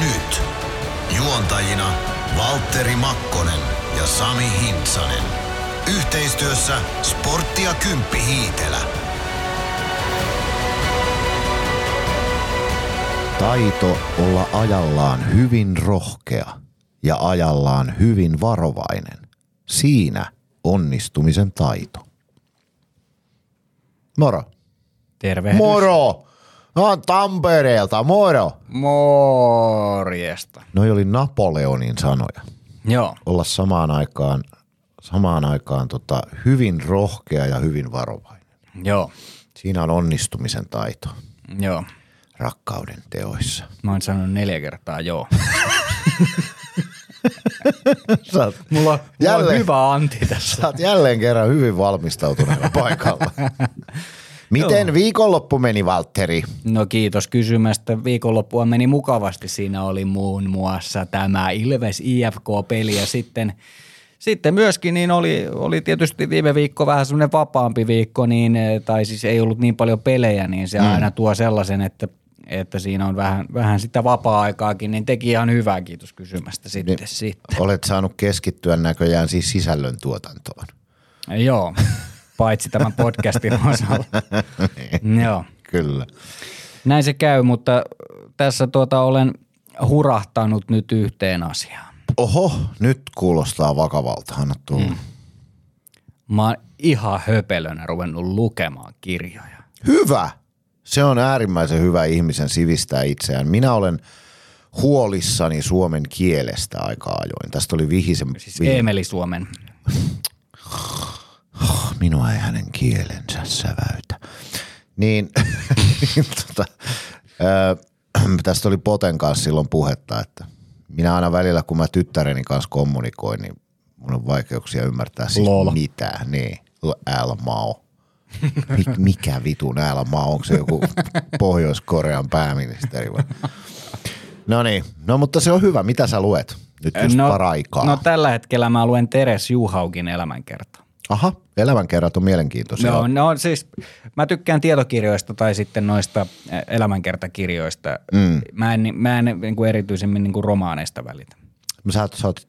nyt. Juontajina Valtteri Makkonen ja Sami Hintsanen. Yhteistyössä Sporttia Kymppi Hiitelä. Taito olla ajallaan hyvin rohkea ja ajallaan hyvin varovainen. Siinä onnistumisen taito. Moro. Tervehdys. Moro! No, Tampereelta, moro! Morjesta. Noi oli Napoleonin sanoja. Joo, Olla samaan aikaan, samaan aikaan tota, hyvin rohkea ja hyvin varovainen. joo, Siinä on onnistumisen taito joo. rakkauden teoissa. Mä oon sanonut neljä kertaa joo. Oot, Mulla, mulla on Jälleen. hyvä anti tässä. sä oot jälleen kerran hyvin valmistautuneella paikalla. Miten viikonloppu meni, Valtteri? No kiitos kysymästä. Viikonloppua meni mukavasti. Siinä oli muun muassa tämä Ilves IFK-peli ja sitten, sitten myöskin niin oli, oli tietysti viime viikko vähän semmoinen vapaampi viikko, niin, tai siis ei ollut niin paljon pelejä, niin se mm. aina tuo sellaisen, että että siinä on vähän, vähän sitä vapaa-aikaakin, niin teki ihan hyvää, kiitos kysymästä sitten. Niin. sitten. Olet saanut keskittyä näköjään siis sisällön tuotantoon. Joo, paitsi tämän podcastin osalla. Joo, Kyllä. näin se käy, mutta tässä tuota olen hurahtanut nyt yhteen asiaan. Oho, nyt kuulostaa vakavalta. Anna tulla. Mm. Mä oon ihan höpelönä ruvennut lukemaan kirjoja. Hyvä. Se on äärimmäisen hyvä ihmisen sivistää itseään. Minä olen huolissani suomen kielestä aika ajoin. Tästä oli vihisen. Siis vi- Eemeli Suomen. minua ei hänen kielensä säväytä. Niin, niin tota, ää, tästä oli Poten kanssa silloin puhetta, että minä aina välillä, kun mä tyttäreni kanssa kommunikoin, niin mun on vaikeuksia ymmärtää siis Lol. mitään. Niin, L-Mao. Mik, mikä vitun L-Mao, onko se joku Pohjois-Korean pääministeri vai? No niin, no mutta se on hyvä. Mitä sä luet nyt just no, paraikaa? no tällä hetkellä mä luen Teres Juhaukin elämänkertaa. Aha, elämänkerrat on mielenkiintoisia. Joo, no siis mä tykkään tietokirjoista tai sitten noista elämänkertakirjoista. Mm. Mä en, mä en niin kuin erityisemmin niin kuin romaaneista välitä. Sä oot, sä oot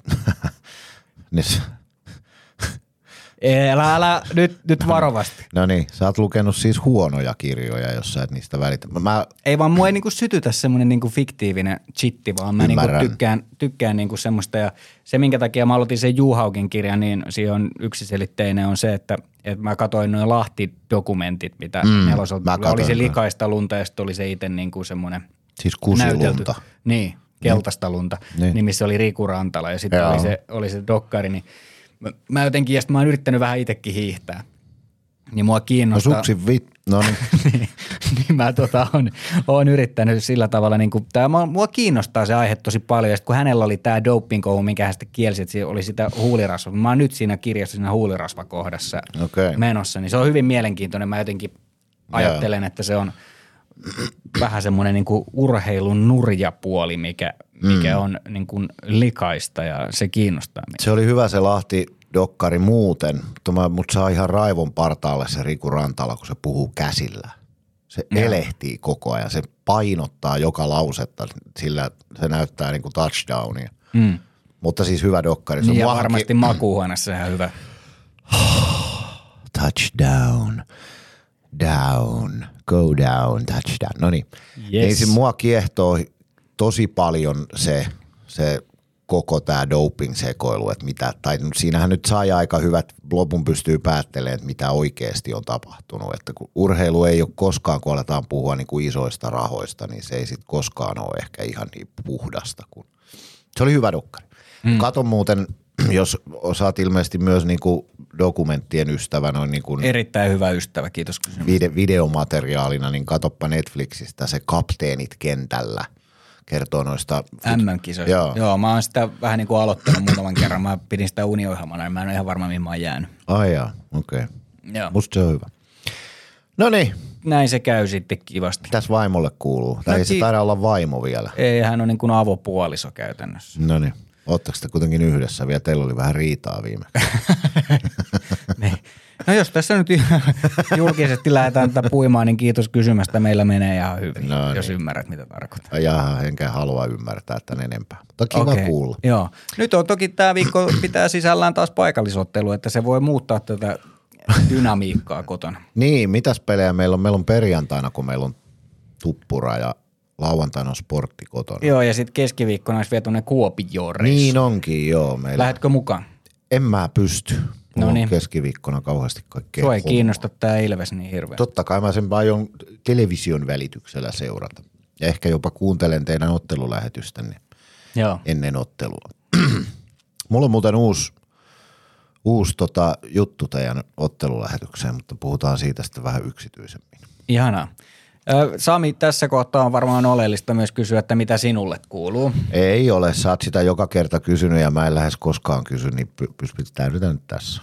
niin, Älä, älä, nyt, nyt varovasti. no niin, sä oot lukenut siis huonoja kirjoja, jos sä et niistä välitä. Mä, Ei vaan mua ei niinku sytytä semmoinen niinku fiktiivinen chitti, vaan mä niinku tykkään, tykkään niinku semmoista. Ja se, minkä takia mä aloitin sen Juhaukin kirjan, niin siihen on yksiselitteinen on se, että, että mä katsoin noin Lahti-dokumentit, mitä mm, neloselta tuli. Oli se likaista lunta ja sitten oli se itse niinku semmoinen siis kusilunta. Niin, keltaista lunta, Niin. niin. nimissä oli Riku Rantala ja sitten oli se, oli se dokkari, niin mä, jotenkin, ja sit mä oon yrittänyt vähän itsekin hiihtää. Niin mua No kiinnostaa. suksi vit, no niin. niin, niin mä tota, on, on, yrittänyt sillä tavalla, niin kuin, tää, mua, mua kiinnostaa se aihe tosi paljon. Ja sit kun hänellä oli tämä doping minkä hän sitten kielsi, että se oli sitä huulirasva. Mä oon nyt siinä kirjassa siinä huulirasvakohdassa Okei. menossa, niin se on hyvin mielenkiintoinen. Mä jotenkin ajattelen, että se on vähän semmoinen niin kuin urheilun nurjapuoli, mikä, mikä mm. on niin kuin likaista ja se kiinnostaa minua. Se oli hyvä se Lahti dokkari muuten, mutta saa ihan raivon partaalle se Riku Rantala, kun se puhuu käsillä. Se Joo. elehtii koko ajan, se painottaa joka lausetta, sillä se näyttää niinku touchdownia. Mm. Mutta siis hyvä dokkari. Se Niin ja varmasti makuuhuoneessa ihan hyvä. touchdown, down, go down, touchdown. No niin. Yes. Niin se mua kiehtoo tosi paljon se, se koko tämä doping-sekoilu, että mitä, tai siinähän nyt sai aika hyvät, lopun pystyy päättelemään, että mitä oikeasti on tapahtunut. Että kun urheilu ei ole koskaan, kun aletaan puhua niin kuin isoista rahoista, niin se ei sitten koskaan ole ehkä ihan niin puhdasta. Kuin. Se oli hyvä dokkari. Mm. Kato muuten, jos osaat ilmeisesti myös niin kuin dokumenttien ystävä, noin niin kuin Erittäin hyvä ystävä, kiitos vide- videomateriaalina, niin katoppa Netflixistä se Kapteenit kentällä kertoo noista MM-kisoista. Joo. Joo. Mä oon sitä vähän niin kuin aloittanut muutaman kerran. Mä pidin sitä uniohjelmana, niin mä en ole ihan varma, mihin mä oon jäänyt. Ai jaa, okei. Okay. Joo. Musta se on hyvä. No niin, Näin se käy sitten kivasti. mitäs vaimolle kuuluu? Tai No ei se taida olla vaimo vielä. Ei, hän on niin kuin avopuoliso käytännössä. No niin, ootteko te kuitenkin yhdessä vielä? Teillä oli vähän riitaa viime. No jos tässä nyt julkisesti lähdetään tätä puimaan, niin kiitos kysymästä. Meillä menee ihan hyvin, No no, jos niin. ymmärrät mitä tarkoittaa. Jaha, enkä halua ymmärtää tämän enempää. Mutta kiva Okei, kuulla. Joo. Nyt on toki tämä viikko pitää sisällään taas paikallisottelu, että se voi muuttaa tätä dynamiikkaa kotona. Niin, mitäs pelejä meillä on? Meillä on perjantaina, kun meillä on tuppura ja lauantaina on sportti kotona. Joo, ja sitten keskiviikkona olisi vielä tuonne Kuopioon. Niin onkin, joo. Meillä. Lähetkö mukaan? En mä pysty. Mulla No niin. keskiviikkona kauheasti kaikkea Sua ei hommaa. kiinnosta tämä Ilves niin hirveän. Totta kai mä sen aion television välityksellä seurata. Ja ehkä jopa kuuntelen teidän ottelulähetystänne Joo. ennen ottelua. Mulla on muuten uusi, uusi tota, juttu teidän ottelulähetykseen, mutta puhutaan siitä sitten vähän yksityisemmin. Ihanaa. Sami, tässä kohtaa on varmaan oleellista myös kysyä, että mitä sinulle kuuluu. Ei ole, sä oot sitä joka kerta kysynyt ja mä en lähes koskaan kysy, niin py- pystytään nyt tässä.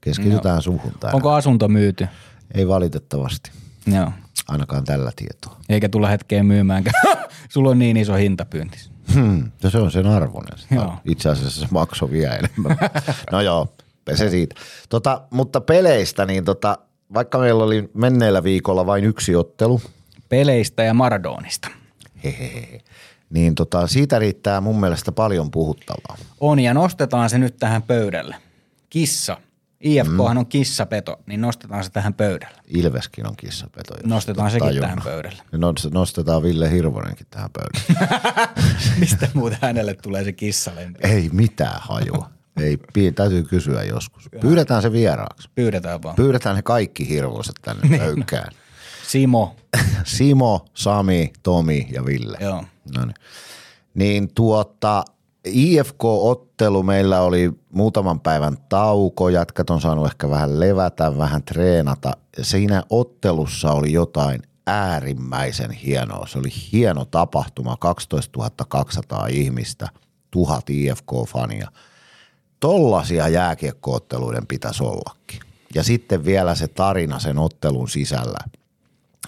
Keskitytään no. suhun tänään. Onko asunto myyty? Ei valitettavasti, Joo. ainakaan tällä tietoa. Eikä tulla hetkeen myymäänkään. Sulla on niin iso hintapyyntis. Hmm, no se on sen arvoinen. Joo. Itse asiassa se maksoi vielä enemmän. no joo, se siitä. Tota, mutta peleistä, niin tota, vaikka meillä oli menneellä viikolla vain yksi ottelu, Peleistä ja Maradonista. hehehe, niin tota, siitä riittää mun mielestä paljon puhuttavaa. On ja nostetaan se nyt tähän pöydälle. Kissa. IFKhan Mm. on kissapeto, niin nostetaan se tähän pöydälle. Ilveskin on kissapeto. Nostetaan et sekin tajunnut. tähän pöydälle. Nos- Nostetaan Ville Hirvonenkin tähän pöydälle. Mistä muuten hänelle tulee se kissalempi? Ei mitään hajua. Ei, täytyy kysyä joskus. Pyydetään se vieraaksi. Pyydetään vaan. Pyydetään ne kaikki hirvoset tänne Niin. pöykkään. Simo. Simo, Sami, Tomi ja Ville. Joo. No niin. niin tuota, IFK-ottelu meillä oli muutaman päivän tauko, jätkät on saanut ehkä vähän levätä, vähän treenata. Siinä ottelussa oli jotain äärimmäisen hienoa. Se oli hieno tapahtuma, 12 200 ihmistä, tuhat IFK-fania. Tollasia jääkiekkootteluiden pitäisi ollakin. Ja sitten vielä se tarina sen ottelun sisällä.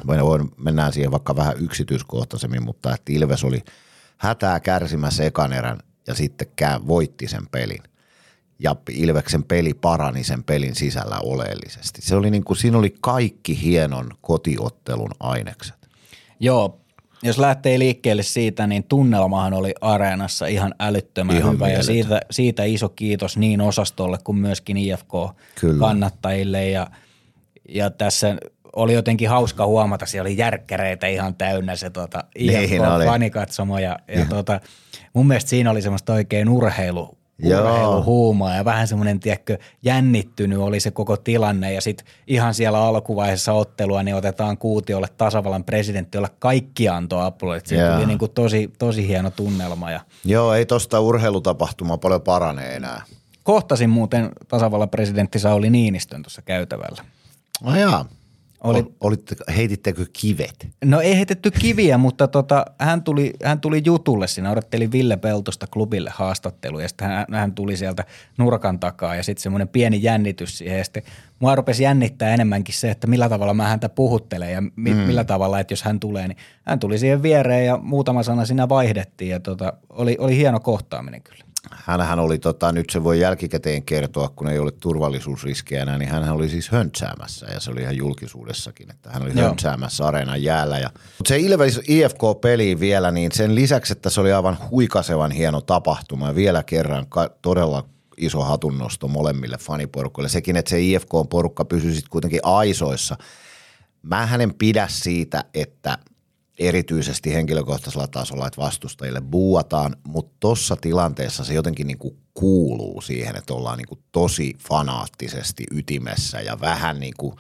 Voin, voin, mennään siihen vaikka vähän yksityiskohtaisemmin, mutta että Ilves oli hätää kärsimässä ekan erän ja sitten voitti sen pelin. Ja Ilveksen peli parani sen pelin sisällä oleellisesti. Se oli niin kuin, siinä oli kaikki hienon kotiottelun ainekset. Joo, jos lähtee liikkeelle siitä, niin tunnelmahan oli areenassa ihan älyttömän Ihan hyvä ja siitä, siitä iso kiitos niin osastolle kuin myöskin. IFK-kannattajille ja, ja tässä oli jotenkin hauska huomata, siellä oli järkkäreitä ihan täynnä se tota. IFK-fanikatsomo ja, ja tota, mun mielestä siinä oli semmoista oikein urheilu, urheiluhuumaa ja vähän semmoinen, tiedätkö, jännittynyt oli se koko tilanne ja sitten ihan siellä alkuvaiheessa ottelua, niin otetaan kuutiolle tasavallan presidentti, jolle kaikki antoi aplodit. Joo. tuli niin kuin tosi, tosi hieno tunnelma ja Joo, ei tosta urheilutapahtumaa paljon parane enää. kohtasin muuten tasavallan presidentti Sauli Niinistön tuossa käytävällä. No jaa. Oli- Oli, Olitte, heitittekö kivet? No ei heitetty kiviä, mutta tota, hän, tuli, hän tuli jutulle siinä, odotteli Ville Peltosta klubille haastattelu ja sitten hän, hän tuli sieltä nurkan takaa ja sitten semmoinen pieni jännitys siihen ja sitten mua rupesi jännittää enemmänkin se, että millä tavalla mä häntä puhuttelen ja mi, mm. millä tavalla, että jos hän tulee, niin hän tuli siihen viereen ja muutama sana siinä vaihdettiin ja tota, oli, oli hieno kohtaaminen kyllä. Hänhän oli, tota, nyt se voi jälkikäteen kertoa, kun ei ole turvallisuusriskiä enää, niin hän oli siis höntsäämässä ja se oli ihan julkisuudessakin, että hän oli Joo. höntsäämässä areenan jäällä. Ja, mutta se Ilves IFK-peli vielä, niin sen lisäksi, että se oli aivan huikasevan hieno tapahtuma ja vielä kerran ka- todella iso hatunnosto molemmille faniporukoille. Sekin, että se IFK-porukka pysyi sitten kuitenkin aisoissa. Mä hänen pidä siitä, että erityisesti henkilökohtaisella tasolla, että vastustajille buuataan, mutta tuossa tilanteessa se jotenkin niin kuin kuuluu siihen, että ollaan niin kuin tosi fanaattisesti ytimessä ja vähän niin kuin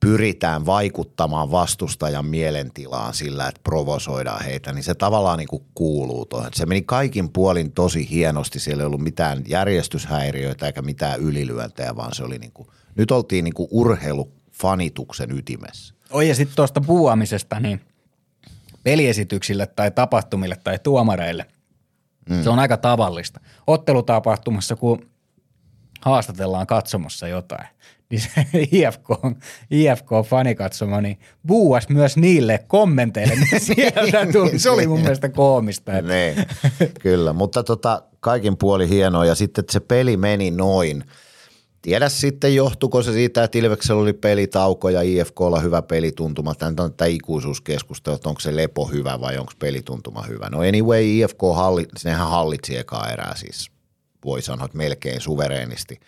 pyritään vaikuttamaan vastustajan mielentilaan sillä, että provosoidaan heitä, niin se tavallaan niin kuin kuuluu tuohon. Se meni kaikin puolin tosi hienosti, siellä ei ollut mitään järjestyshäiriöitä eikä mitään ylilyöntejä, vaan se oli niin kuin, nyt oltiin niin kuin urheilufanituksen ytimessä. Oi ja sitten tuosta puuamisesta, niin peliesityksille tai tapahtumille tai tuomareille, mm. se on aika tavallista. Ottelutapahtumassa, kun haastatellaan katsomossa jotain, niin se IFK, IFK-fanikatsomo, niin buuas myös niille kommenteille, mitä sieltä tuli. Se oli mun mielestä koomista. Että Niin, kyllä, mutta tota, kaikin puoli hienoa ja sitten että se peli meni noin. Tiedä sitten, johtuko se siitä, että Ilveksellä oli pelitauko ja IFKlla hyvä pelituntuma. Tämä on tämä ikuisuuskeskustelu, että onko se lepo hyvä vai onko pelituntuma hyvä. No anyway, IFK halli, nehän hallitsi ekaa erää siis, voi sanoa, että melkein suvereenisti.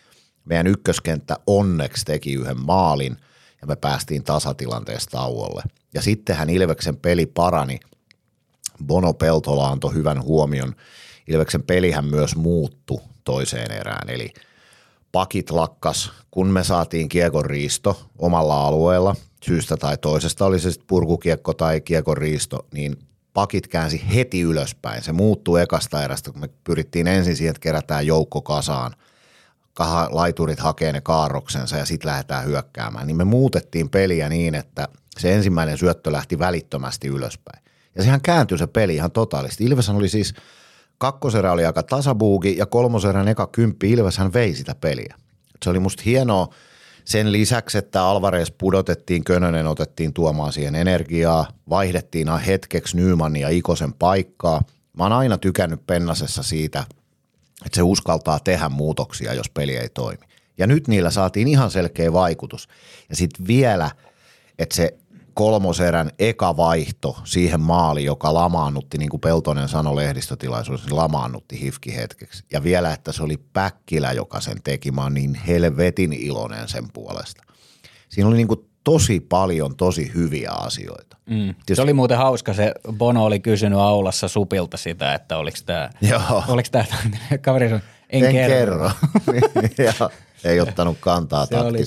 Meidän ykköskenttä onneksi teki yhden maalin ja me päästiin tasatilanteesta tauolle. Ja sittenhän Ilveksen peli parani. Bono Peltola antoi hyvän huomion. Ilveksen pelihän myös muuttu toiseen erään, eli – pakit lakkas, kun me saatiin kiekon riisto omalla alueella, syystä tai toisesta, oli se sitten purkukiekko tai kiekon riisto, niin pakit käänsi heti ylöspäin. Se muuttui ekasta erästä, kun me pyrittiin ensin siihen, että kerätään joukko kasaan, laiturit hakee ne kaarroksensa ja sitten lähdetään hyökkäämään. Niin me muutettiin peliä niin, että se ensimmäinen syöttö lähti välittömästi ylöspäin. Ja sehän kääntyi se peli ihan totaalisti. Ilveshan oli siis – kakkoserä oli aika tasabuugi ja kolmoserän eka kymppi Ilves hän vei sitä peliä. Se oli musta hienoa sen lisäksi, että Alvarez pudotettiin, Könönen otettiin tuomaan siihen energiaa, vaihdettiin hetkeksi Nymanin ja Ikosen paikkaa. Mä oon aina tykännyt Pennasessa siitä, että se uskaltaa tehdä muutoksia, jos peli ei toimi. Ja nyt niillä saatiin ihan selkeä vaikutus. Ja sitten vielä, että se kolmoserän eka vaihto siihen maaliin, joka lamaannutti, niin kuin Peltonen sanoi lehdistötilaisuudessa, niin lamaannutti hifki hetkeksi. Ja vielä, että se oli Päkkilä, joka sen teki. Mä niin helvetin iloinen sen puolesta. Siinä oli niin kuin tosi paljon tosi hyviä asioita. Mm. Se oli muuten hauska, se Bono oli kysynyt aulassa Supilta sitä, että oliko tämä, oliko tämä kaveri en, en kerro. kerro. ei ottanut kantaa se oli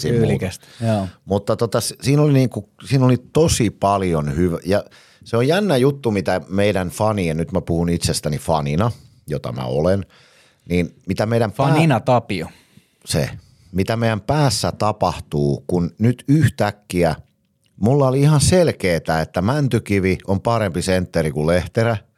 Joo. Mutta tota, siinä, oli niinku, siinä oli tosi paljon hyvä. Ja se on jännä juttu, mitä meidän fanien, nyt mä puhun itsestäni fanina, jota mä olen, niin mitä meidän Fanina pää, Tapio. Se, mitä meidän päässä tapahtuu, kun nyt yhtäkkiä mulla oli ihan selkeää, että Mäntykivi on parempi sentteri kuin Lehterä –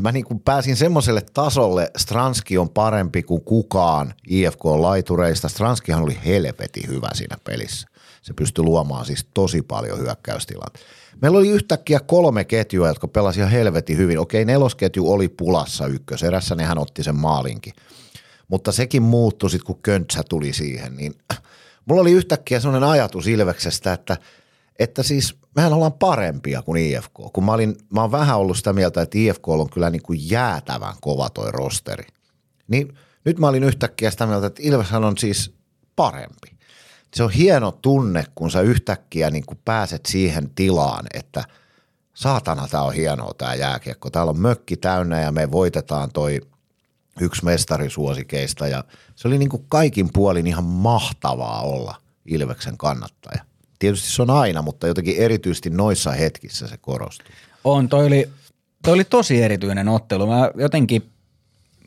mä niin kuin pääsin semmoiselle tasolle, Stranski on parempi kuin kukaan IFK-laitureista. Stranskihan oli helvetin hyvä siinä pelissä. Se pystyi luomaan siis tosi paljon hyökkäystilat. Meillä oli yhtäkkiä kolme ketjua, jotka pelasivat helvetin hyvin. Okei, nelosketju oli pulassa ykköserässä, nehän otti sen maalinkin. Mutta sekin muuttui sitten, kun Köntsä tuli siihen. Niin mulla oli yhtäkkiä sellainen ajatus Ilveksestä, että, että siis – mehän ollaan parempia kuin IFK. Kun mä, olin, mä oon vähän ollut sitä mieltä, että IFK on kyllä niin kuin jäätävän kova toi rosteri. Niin nyt mä olin yhtäkkiä sitä mieltä, että Ilveshän on siis parempi. Se on hieno tunne, kun sä yhtäkkiä niin kuin pääset siihen tilaan, että saatana tää on hienoa tää jääkiekko. Täällä on mökki täynnä ja me voitetaan toi yksi mestarisuosikeista ja se oli niin kuin kaikin puolin ihan mahtavaa olla Ilveksen kannattaja. Tietysti se on aina, mutta jotenkin erityisesti noissa hetkissä se korostuu. On, toi oli, toi oli tosi erityinen ottelu. Mä jotenkin,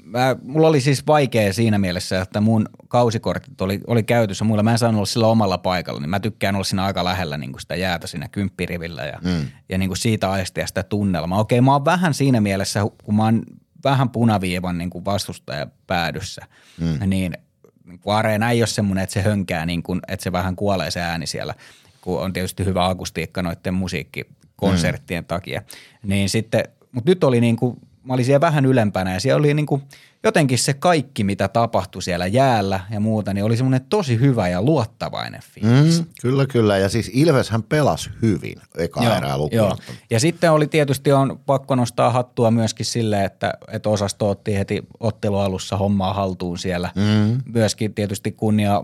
mä, mulla oli siis vaikea siinä mielessä, että mun kausikortit oli, oli käytössä muilla. Mä en saanut olla sillä omalla paikalla, niin mä tykkään olla siinä aika lähellä niin kuin sitä jäätä siinä kymppirivillä ja, mm. ja niin kuin siitä aistia sitä tunnelmaa. Okei, mä oon vähän siinä mielessä, kun mä oon vähän punaviivan niin kuin vastustaja päädyssä, mm. niin – niin areena ei ole semmoinen, että se hönkää, niin kuin, että se vähän kuolee se ääni siellä, kun on tietysti hyvä akustiikka noiden musiikkikonserttien mm. takia. Niin sitten, mutta nyt oli niin kuin, mä olin siellä vähän ylempänä ja siellä oli niin kuin – jotenkin se kaikki, mitä tapahtui siellä jäällä ja muuta, niin oli semmoinen tosi hyvä ja luottavainen fiilis. Mm, kyllä, kyllä. Ja siis Ilveshän pelasi hyvin eka joo, erää joo. Ja sitten oli tietysti on pakko nostaa hattua myöskin sille, että, että osasto otti heti ottelualussa hommaa haltuun siellä. Mm. Myöskin tietysti kunnia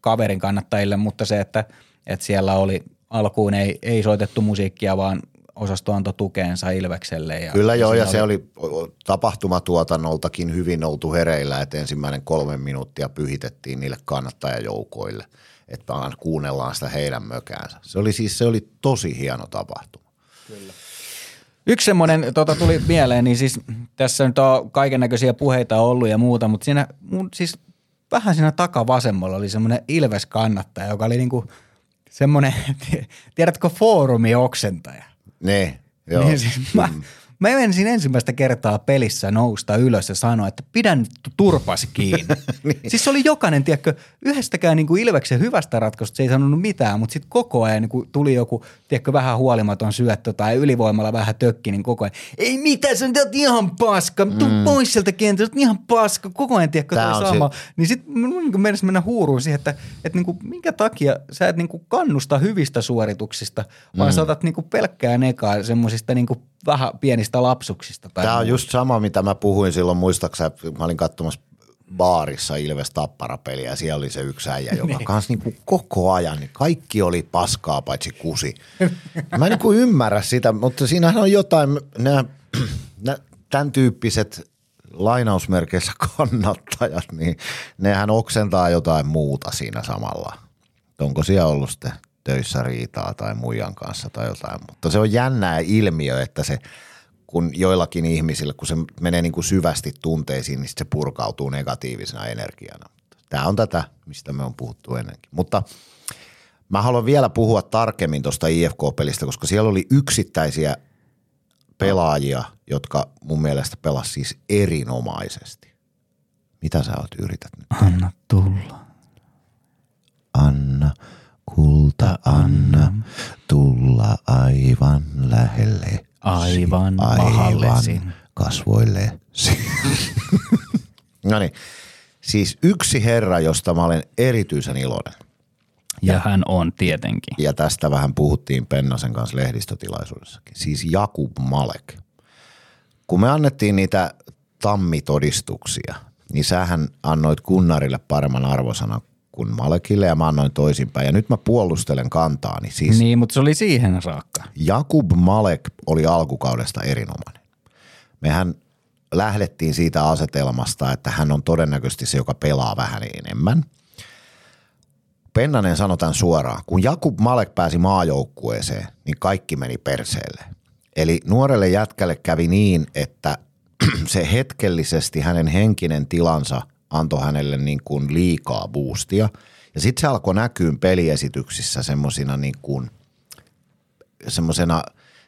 kaverin kannattajille, mutta se, että, että siellä oli alkuun ei, ei soitettu musiikkia, vaan osasto antoi tukeensa Ilvekselle. Ja Kyllä joo, ja oli... se oli tapahtumatuotannoltakin hyvin oltu hereillä, että ensimmäinen kolme minuuttia pyhitettiin niille kannattajajoukoille, että kuunnellaan sitä heidän mökäänsä. Se oli siis se oli tosi hieno tapahtuma. Kyllä. Yksi semmoinen tota, tuli mieleen, niin siis tässä nyt on kaiken näköisiä puheita ollut ja muuta, mutta siinä mun, siis vähän siinä takavasemmalla oli semmoinen Ilves-kannattaja, joka oli niinku semmoinen, tiedätkö, foorumi-oksentaja. Ne, joo. Niin siis mä, ensin ensimmäistä kertaa pelissä nousta ylös ja sanoa, että pidän turpas kiinni. niin. Siis se oli jokainen, tiedätkö, yhdestäkään niin kuin Ilveksen hyvästä ratkaisusta se ei sanonut mitään, mutta sitten koko ajan niin kuin tuli joku, tiedätkö, vähän huolimaton syöttö tai ylivoimalla vähän tökki, niin koko ajan, ei mitään, sä oot ihan paska, tuu mm. pois sieltä kentältä, ihan paska, koko ajan, tiedätkö, toi sama. Se... Niin sitten niin mennessä mennä huuruun siihen, että, että niin kuin, minkä takia sä et niin kuin kannusta hyvistä suorituksista, vaan mm. sä otat niin kuin pelkkää nekaa semmoisista niin kuin vähän pienistä lapsuksista. Tai Tämä on just sama, mitä mä puhuin silloin, muistaakseni, mä olin katsomassa baarissa Ilves Tappara-peliä ja siellä oli se yksi äijä, joka niin. kanssa niin kuin koko ajan, niin kaikki oli paskaa paitsi kusi. Mä en niin kuin ymmärrä sitä, mutta siinähän on jotain, nämä, nämä tämän tyyppiset lainausmerkeissä kannattajat, niin nehän oksentaa jotain muuta siinä samalla. Onko siellä ollut sitten töissä riitaa tai muijan kanssa tai jotain, mutta se on jännää ilmiö, että se kun joillakin ihmisillä, kun se menee niin kuin syvästi tunteisiin, niin se purkautuu negatiivisena energiana. Tämä on tätä, mistä me on puhuttu ennenkin. Mutta mä haluan vielä puhua tarkemmin tuosta IFK-pelistä, koska siellä oli yksittäisiä pelaajia, jotka mun mielestä pelasivat siis erinomaisesti. Mitä sä oot yrität nyt? Anna tulla. Anna kulta anna tulla aivan lähelle. Aivan, aivan kasvoille. no niin, siis yksi herra, josta mä olen erityisen iloinen. Ja, ja hän on tietenkin. Ja tästä vähän puhuttiin Pennasen kanssa lehdistötilaisuudessakin. Siis Jakub Malek. Kun me annettiin niitä tammitodistuksia, niin sähän annoit Kunnarille paremman arvosanan kuin Malekille ja mä annoin toisinpäin. Ja nyt mä puolustelen kantaani. Siis niin, mutta se oli siihen saakka. Jakub Malek oli alkukaudesta erinomainen. Mehän lähdettiin siitä asetelmasta, että hän on todennäköisesti se, joka pelaa vähän enemmän. Pennanen sanotaan suoraan, kun Jakub Malek pääsi maajoukkueeseen, niin kaikki meni perseelle. Eli nuorelle jätkälle kävi niin, että se hetkellisesti hänen henkinen tilansa – antoi hänelle niin kuin liikaa boostia. Ja sitten se alkoi näkyä peliesityksissä semmoisina niin kuin, semmosena,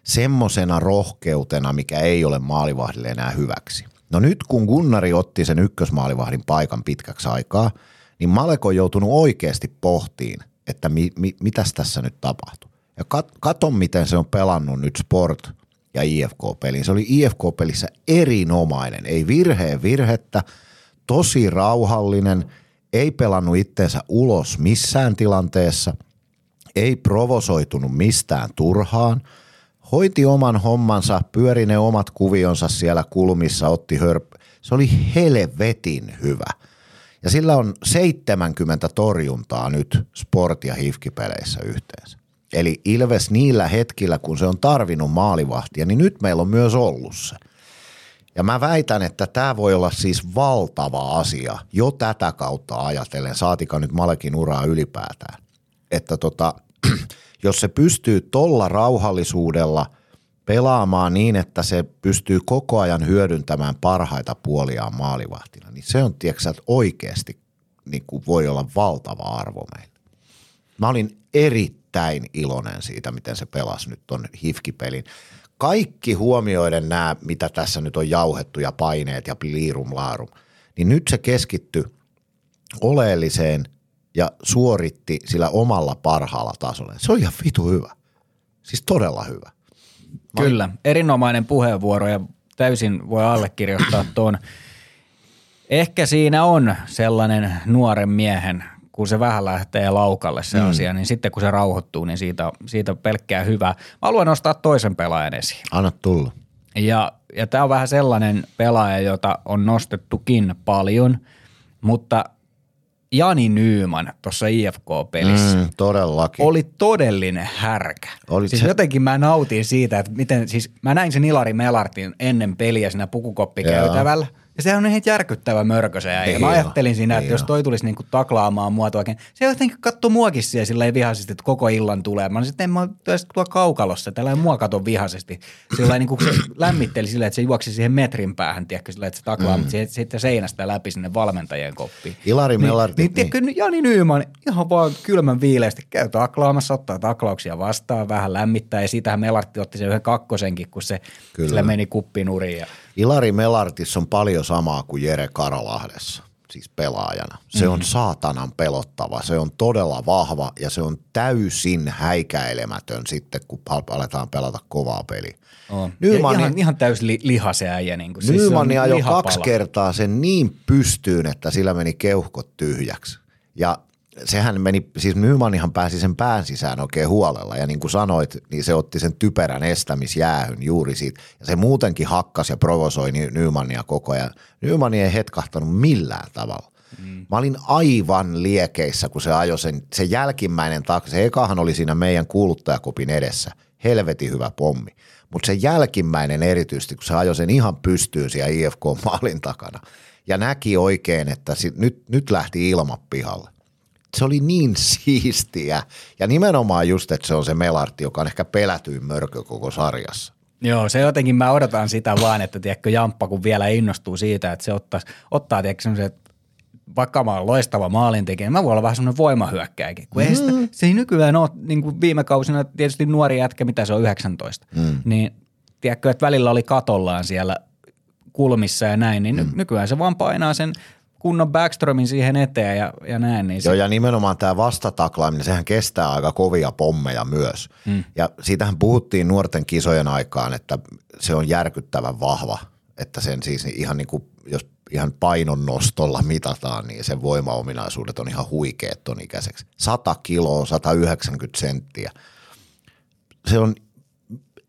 semmosena rohkeutena, mikä ei ole maalivahdille enää hyväksi. No nyt kun Gunnari otti sen ykkösmaalivahdin paikan pitkäksi aikaa, niin Malek on joutunut oikeasti pohtiin, että mi, mi, mitäs tässä nyt tapahtuu. Ja kat, katon, miten se on pelannut nyt Sport ja IFK-peliin. Se oli IFK-pelissä erinomainen, ei virheen virhettä – tosi rauhallinen, ei pelannut itteensä ulos missään tilanteessa, ei provosoitunut mistään turhaan, hoiti oman hommansa, pyöri ne omat kuvionsa siellä kulmissa, otti hörp. Se oli helvetin hyvä. Ja sillä on 70 torjuntaa nyt sport- ja hifkipeleissä yhteensä. Eli Ilves niillä hetkillä, kun se on tarvinnut maalivahtia, niin nyt meillä on myös ollut se. Ja mä väitän, että tämä voi olla siis valtava asia jo tätä kautta ajatellen, saatika nyt Malekin uraa ylipäätään. Että tota, jos se pystyy tolla rauhallisuudella pelaamaan niin, että se pystyy koko ajan hyödyntämään parhaita puoliaan maalivahtina, niin se on, tiedätkö että oikeasti niin kuin voi olla valtava arvo meille. Mä olin erittäin iloinen siitä, miten se pelasi nyt ton hifkipelin kaikki huomioiden nämä, mitä tässä nyt on jauhettu ja paineet ja liirum laarum, niin nyt se keskittyi oleelliseen ja suoritti sillä omalla parhaalla tasolla. Se on ihan vitu hyvä. Siis todella hyvä. Mä Kyllä, erinomainen puheenvuoro ja täysin voi allekirjoittaa tuon. Ehkä siinä on sellainen nuoren miehen kun se vähän lähtee laukalle se mm. asia, niin sitten kun se rauhoittuu, niin siitä, siitä pelkkää hyvää. Mä haluan nostaa toisen pelaajan esiin. Anna tulla. Ja, ja tämä on vähän sellainen pelaaja, jota on nostettukin paljon, mutta Jani Nyyman tuossa IFK-pelissä. Mm, todellakin. Oli todellinen härkä. Oli siis se... jotenkin mä nautin siitä, että miten, siis mä näin sen Ilari Melartin ennen peliä siinä pukukoppikäytävällä – Ja sehän on ihan järkyttävä mörkö se äijä. Niin Mä ajattelin siinä, että niin jos on. toi tulisi niinku taklaamaan mua tuokin, se jotenkin katto muakin siellä silleen vihaisesti, että koko illan tulee. Mä sitten, mä oon edes tuolla kaukalossa, tällä mua katon vihaisesti. Sillä niin kuin se lämmitteli silleen, että se juoksi siihen metrin päähän, tiedätkö, silleen, että se taklaa, mm. mutta se- sitten seinästä läpi sinne valmentajien koppiin. Ilari Niin, niin, tiedätkö, Jani Nyyman ihan vaan kylmän viileästi käy taklaamassa, ottaa taklauksia vastaan, vähän lämmittää ja siitähän Melartti otti sen yhden kakkosenkin, kun se Kyllä. sillä meni kuppinuriin. Ja, Ilari Melartissa on paljon samaa kuin Jere Karalahdessa, siis pelaajana. Se Mhm. on saatanan pelottava, se on todella vahva ja se on täysin häikäilemätön sitten, kun aletaan pelata kovaa peliä. on. Nyman- ja ihan, ihan täys li, liha se äijä. Niin kuin, siis se Nyman on ajoi kaksi kertaa sen niin pystyyn, että sillä meni keuhkot tyhjäksi. Ja sehän meni, siis Nymannihan pääsi sen pään sisään oikein huolella ja niin kuin sanoit, niin se otti sen typerän estämisjäähyn juuri siitä. Ja se muutenkin hakkas ja provosoi Ny- Nymannia koko ajan. Nyman ei hetkahtanut millään tavalla. Mm. Mä olin aivan liekeissä, kun se ajoi sen, se jälkimmäinen taakse. Se ekahan oli siinä meidän kuuluttajakopin edessä. Helvetin hyvä pommi. Mutta se jälkimmäinen erityisesti, kun se ajoi sen ihan pystyyn siellä IFK-maalin takana. Ja näki oikein, että sit, nyt, nyt lähti ilma pihalle. Se oli niin siistiä. Ja nimenomaan just, että se on se Melartti, joka on ehkä pelätyin mörkö koko sarjassa. Joo, se jotenkin mä odotan sitä vaan, että tiedätkö, Jamppa kun vielä innostuu siitä, että se ottaa, ottaa tiedätkö, semmoisen, vaikka mä oon loistava maalintekijä, niin mä voin olla vähän semmoinen voimahyökkäjäkin. Kun mm. ei sitä, se ei nykyään ole, niin kuin viime kausina tietysti nuori jätkä, mitä se on 19, mm. niin tiedätkö, että välillä oli katollaan siellä kulmissa ja näin, niin mm. nykyään se vaan painaa sen kunnon backstromin siihen eteen ja, ja näin. Niin se, Joo, ja nimenomaan tämä vastataklaaminen, sehän kestää aika kovia pommeja myös. Mm. Ja siitähän puhuttiin nuorten kisojen aikaan, että se on järkyttävän vahva, että sen siis ihan niin kuin, jos ihan painon nostolla mitataan, niin sen voimaominaisuudet on ihan huikeet ton ikäiseksi. 100 kiloa, 190 senttiä. Se on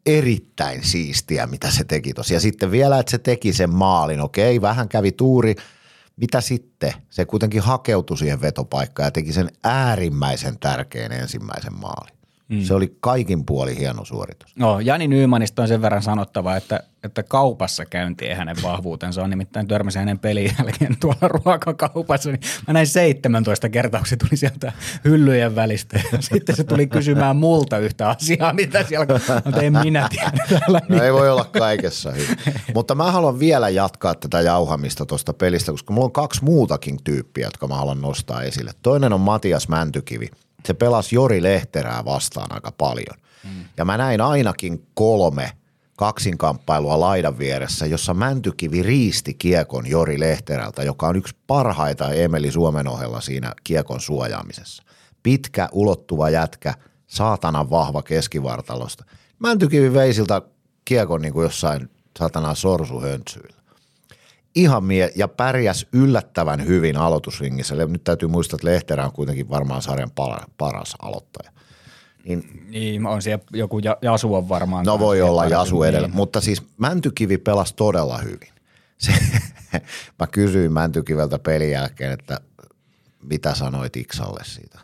erittäin siistiä, mitä se teki tosi. Ja sitten vielä, että se teki sen maalin. Okei, vähän kävi tuuri. Mitä sitten? Se kuitenkin hakeutui siihen vetopaikkaan ja teki sen äärimmäisen tärkeän ensimmäisen maalin. Mm. Se oli kaikin puoli hieno suoritus. No, Jani Nymanista on sen verran sanottava, että, että kaupassa käynti ei hänen vahvuutensa on. Nimittäin törmäsin hänen pelin jälkeen tuolla ruokakaupassa, niin mä näin 17 kertaa, kun se tuli sieltä hyllyjen välistä. Ja sitten se tuli kysymään multa yhtä asiaa, mitä siellä, mutta en minä tiedä täällä. No ei voi olla kaikessa hyvin. Mutta mä haluan vielä jatkaa tätä jauhamista tuosta pelistä, koska mulla on kaksi muutakin tyyppiä, jotka mä haluan nostaa esille. Toinen on Matias Mäntykivi. Se pelasi Jori Lehterää vastaan aika paljon. Mm. Ja mä näin ainakin kolme kaksinkamppailua laidan vieressä, jossa Mäntykivi riisti kiekon Jori Lehterältä, joka on yksi parhaita Emeli Suomen ohella siinä kiekon suojaamisessa. Pitkä, ulottuva jätkä, saatanan vahva keskivartalosta. Mäntykivi vei siltä kiekon niin kuin jossain saatanan sorsuhöntsyillä. Ihan mie- ja pärjäs yllättävän hyvin aloitusringissä. Nyt täytyy muistaa, että Lehterä on kuitenkin varmaan sarjan paras aloittaja. Niin Niin, on siellä joku ja- Jasu on varmaan. No voi olla. Jasu edellä, Niin. mutta siis Mäntykivi pelasi todella hyvin. Se, mä kysyin Mäntykiveltä pelin jälkeen, että mitä sanoit Iksalle siitä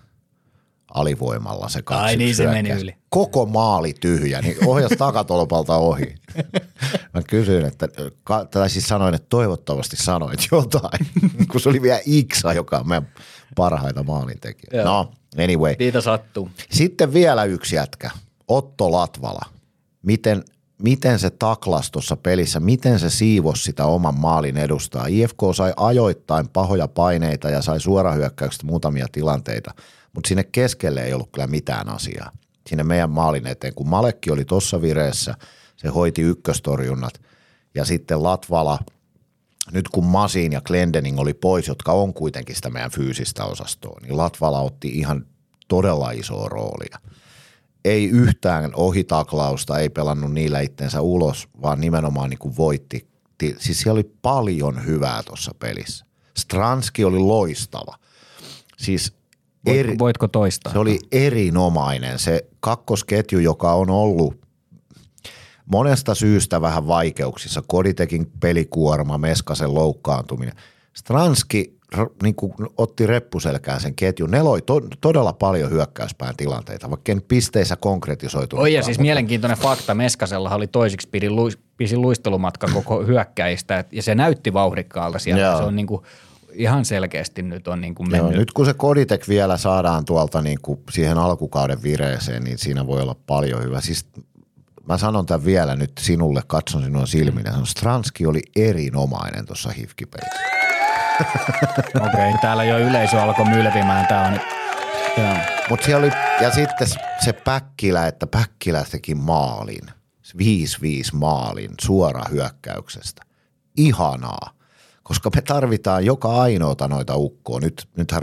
alivoimalla se kaksi Ai niin, se meni yli. Koko maali tyhjä, niin ohjas takatolpalta ohi. Mä kysyin, että, tai siis sanoin, että toivottavasti sanoit jotain, kun se oli vielä Iksa, joka on meidän parhaita maalintekijöitä. No, anyway. Niitä sattuu. Sitten vielä yksi jätkä, Otto Latvala. Miten, miten se taklas tuossa pelissä, miten se siivosi sitä oman maalin edustaa. IFK sai ajoittain pahoja paineita ja sai suorahyökkäyksestä muutamia tilanteita, mutta sinne keskelle ei ollut kyllä mitään asiaa. Sinne meidän maalin eteen, kun Malekki oli tuossa vireessä, se hoiti ykköstorjunnat ja sitten Latvala – nyt kun Masin ja Glendening oli pois, jotka on kuitenkin sitä meidän fyysistä osastoa, niin Latvala otti ihan todella isoa roolia. Ei yhtään ohitaklausta, ei pelannut niillä itsensä ulos, vaan nimenomaan niin kuin voitti. Ti- Siis siellä oli paljon hyvää tuossa pelissä. Stranski oli loistava. Siis eri, voitko toistaa? se oli erinomainen. Se kakkosketju, joka on ollut monesta syystä vähän vaikeuksissa. Koditekin pelikuorma, Meskasen loukkaantuminen. Stranski niin kuin otti reppuselkään sen ketjun. Ne loi to, todella paljon hyökkäyspään tilanteita, vaikka en pisteissä konkretisoitu. Oi ja siis mielenkiintoinen fakta, Meskasella oli toisiksi pidin pisin luistelumatka koko hyökkäistä et- ja se näytti vauhdikkaalta sieltä. Joo. Se on niin kuin, ihan selkeästi nyt on niin kuin Joo, mennyt. nyt kun se Koditek vielä saadaan tuolta niin kuin siihen alkukauden vireeseen, niin siinä voi olla paljon hyvä. Siis mä sanon tämän vielä nyt sinulle, katson sinua silminä. Sanon, Stranski oli erinomainen tuossa hifkipelissä. Okei, okay, täällä jo yleisö alkoi mylvimään. Tämä on joo. Mut siellä oli, ja sitten se Päkkilä, että Päkkilä teki maalin, 5-5 maalin suora hyökkäyksestä. Ihanaa, koska me tarvitaan joka ainoata noita ukkoa. Nyt, nythän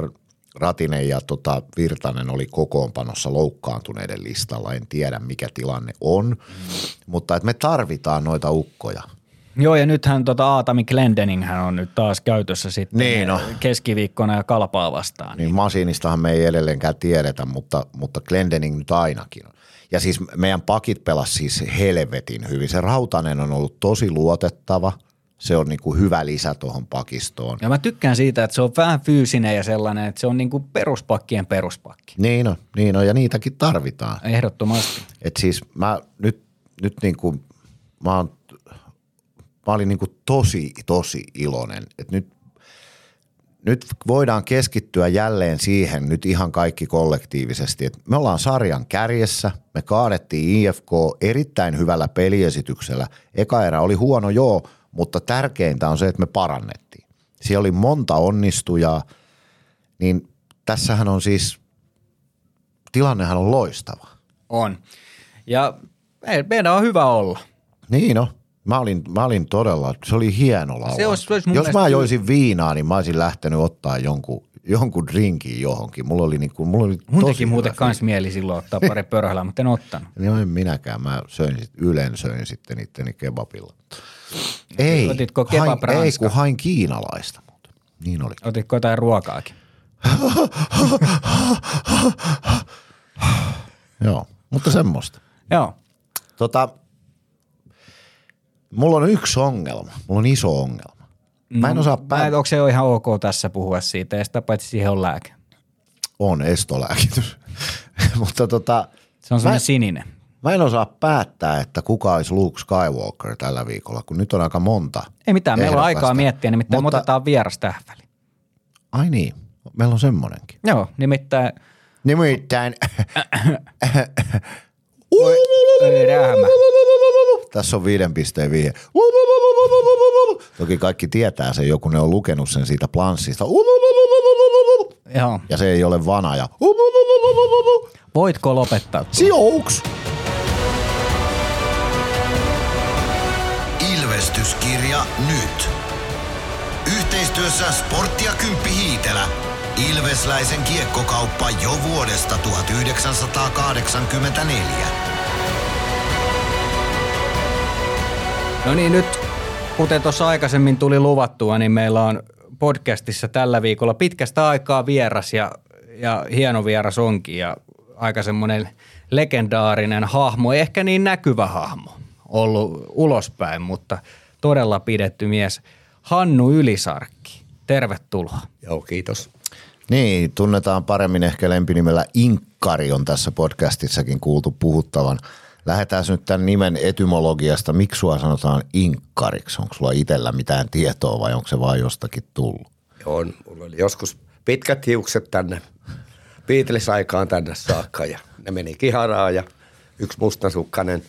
Ratinen ja tota Virtanen oli kokoonpanossa loukkaantuneiden listalla. En tiedä, mikä tilanne on, mm. mutta että me tarvitaan noita ukkoja. Joo, ja nythän tota Aatami Glendening hän on nyt taas käytössä sitten Niin no. keskiviikkona ja kalpaa vastaan. Niin Masiinistahan me ei edelleenkään tiedetä, mutta, mutta Glendening nyt ainakin on. Ja siis meidän pakit pelas siis helvetin hyvin. Se Rautanen on ollut tosi luotettava. Se on niinku hyvä lisä tuohon pakistoon. Ja mä tykkään siitä, että se on vähän fyysinen ja sellainen, että se on niinku peruspakkien peruspakki. Niin on, niin on, ja niitäkin tarvitaan. Ehdottomasti. Et siis mä nyt, nyt niinku, mä, oon, mä olin niinku tosi, tosi iloinen, että nyt, nyt voidaan keskittyä jälleen siihen nyt ihan kaikki kollektiivisesti, että me ollaan sarjan kärjessä, me kaadettiin IFK erittäin hyvällä peliesityksellä. Eka erä oli huono joo, mutta tärkeintä on se, että me parannettiin. Siellä oli monta onnistujaa, niin tässähän on siis, tilannehan on loistava. On. Ja me- meidän on hyvä olla. Niin no. Mä olin, mä olin todella, se oli hieno laulu. Se olisi- se olisi Jos mä kyllä- joisin viinaa, niin mä olisin lähtenyt ottaa jonkun, jonkun drinkin johonkin. Mulla oli, niinku, mulla oli Mun tosi teki muuten kans mieli silloin ottaa pari pörhälää, mutta en ottanut. Niin en minäkään. Mä söin sit, ylen söin sitten itteni kebabilla. Ei, Otitko hain, ei kun hain kiinalaista muuten. Niin oli. Otitko jotain ruokaakin? Joo, mutta semmoista. Joo. Tota, mulla on yksi ongelma. Mulla on iso ongelma. Mä en osaa Mä, päättää. onko se ihan ok tässä puhua siitä, ja sitä paitsi siihen on lääke. On estolääkitys. mutta tota, Se on semmoinen sininen. Mä en osaa päättää, että kuka olisi Luke Skywalker tällä viikolla, kun nyt on aika monta. Ei mitään, meillä on aikaa miettiä, nimittäin Mutta- otetaan vieras tähän väliin. Ai niin, meillä on semmonenkin. Joo, nimittäin Nimittäin rähmä. tässä on viiden pisteen vihje. Toki kaikki tietää sen, joku ne on lukenut sen siitä planssista. Joo. Ja se ei ole vanaja. Voitko lopettaa? Siouks! Ilvestyskirja nyt. Yhteistyössä Sportti ja Kymppi Hiitelä. Ilvesläisen kiekkokauppa jo vuodesta 1984. No niin, nyt kuten tuossa aikaisemmin tuli luvattua, niin meillä on podcastissa tällä viikolla pitkästä aikaa vieras ja, ja hieno vieras onkin ja aika semmoinen legendaarinen hahmo, ehkä niin näkyvä hahmo ollut ulospäin, mutta todella pidetty mies. Hannu Ylisarkki, tervetuloa. Joo, kiitos. Niin, tunnetaan paremmin ehkä lempinimellä Inkkari on tässä podcastissakin kuultu puhuttavan. Lähdetään nyt tämän nimen etymologiasta. Miksi sua sanotaan Inkkariksi? Onko sulla itsellä mitään tietoa vai onko se vaan jostakin tullut? Joo, on, mulla oli joskus pitkät hiukset tänne Beatles-aikaan tänne saakka ja ne meni kiharaan ja yksi mustasukkainen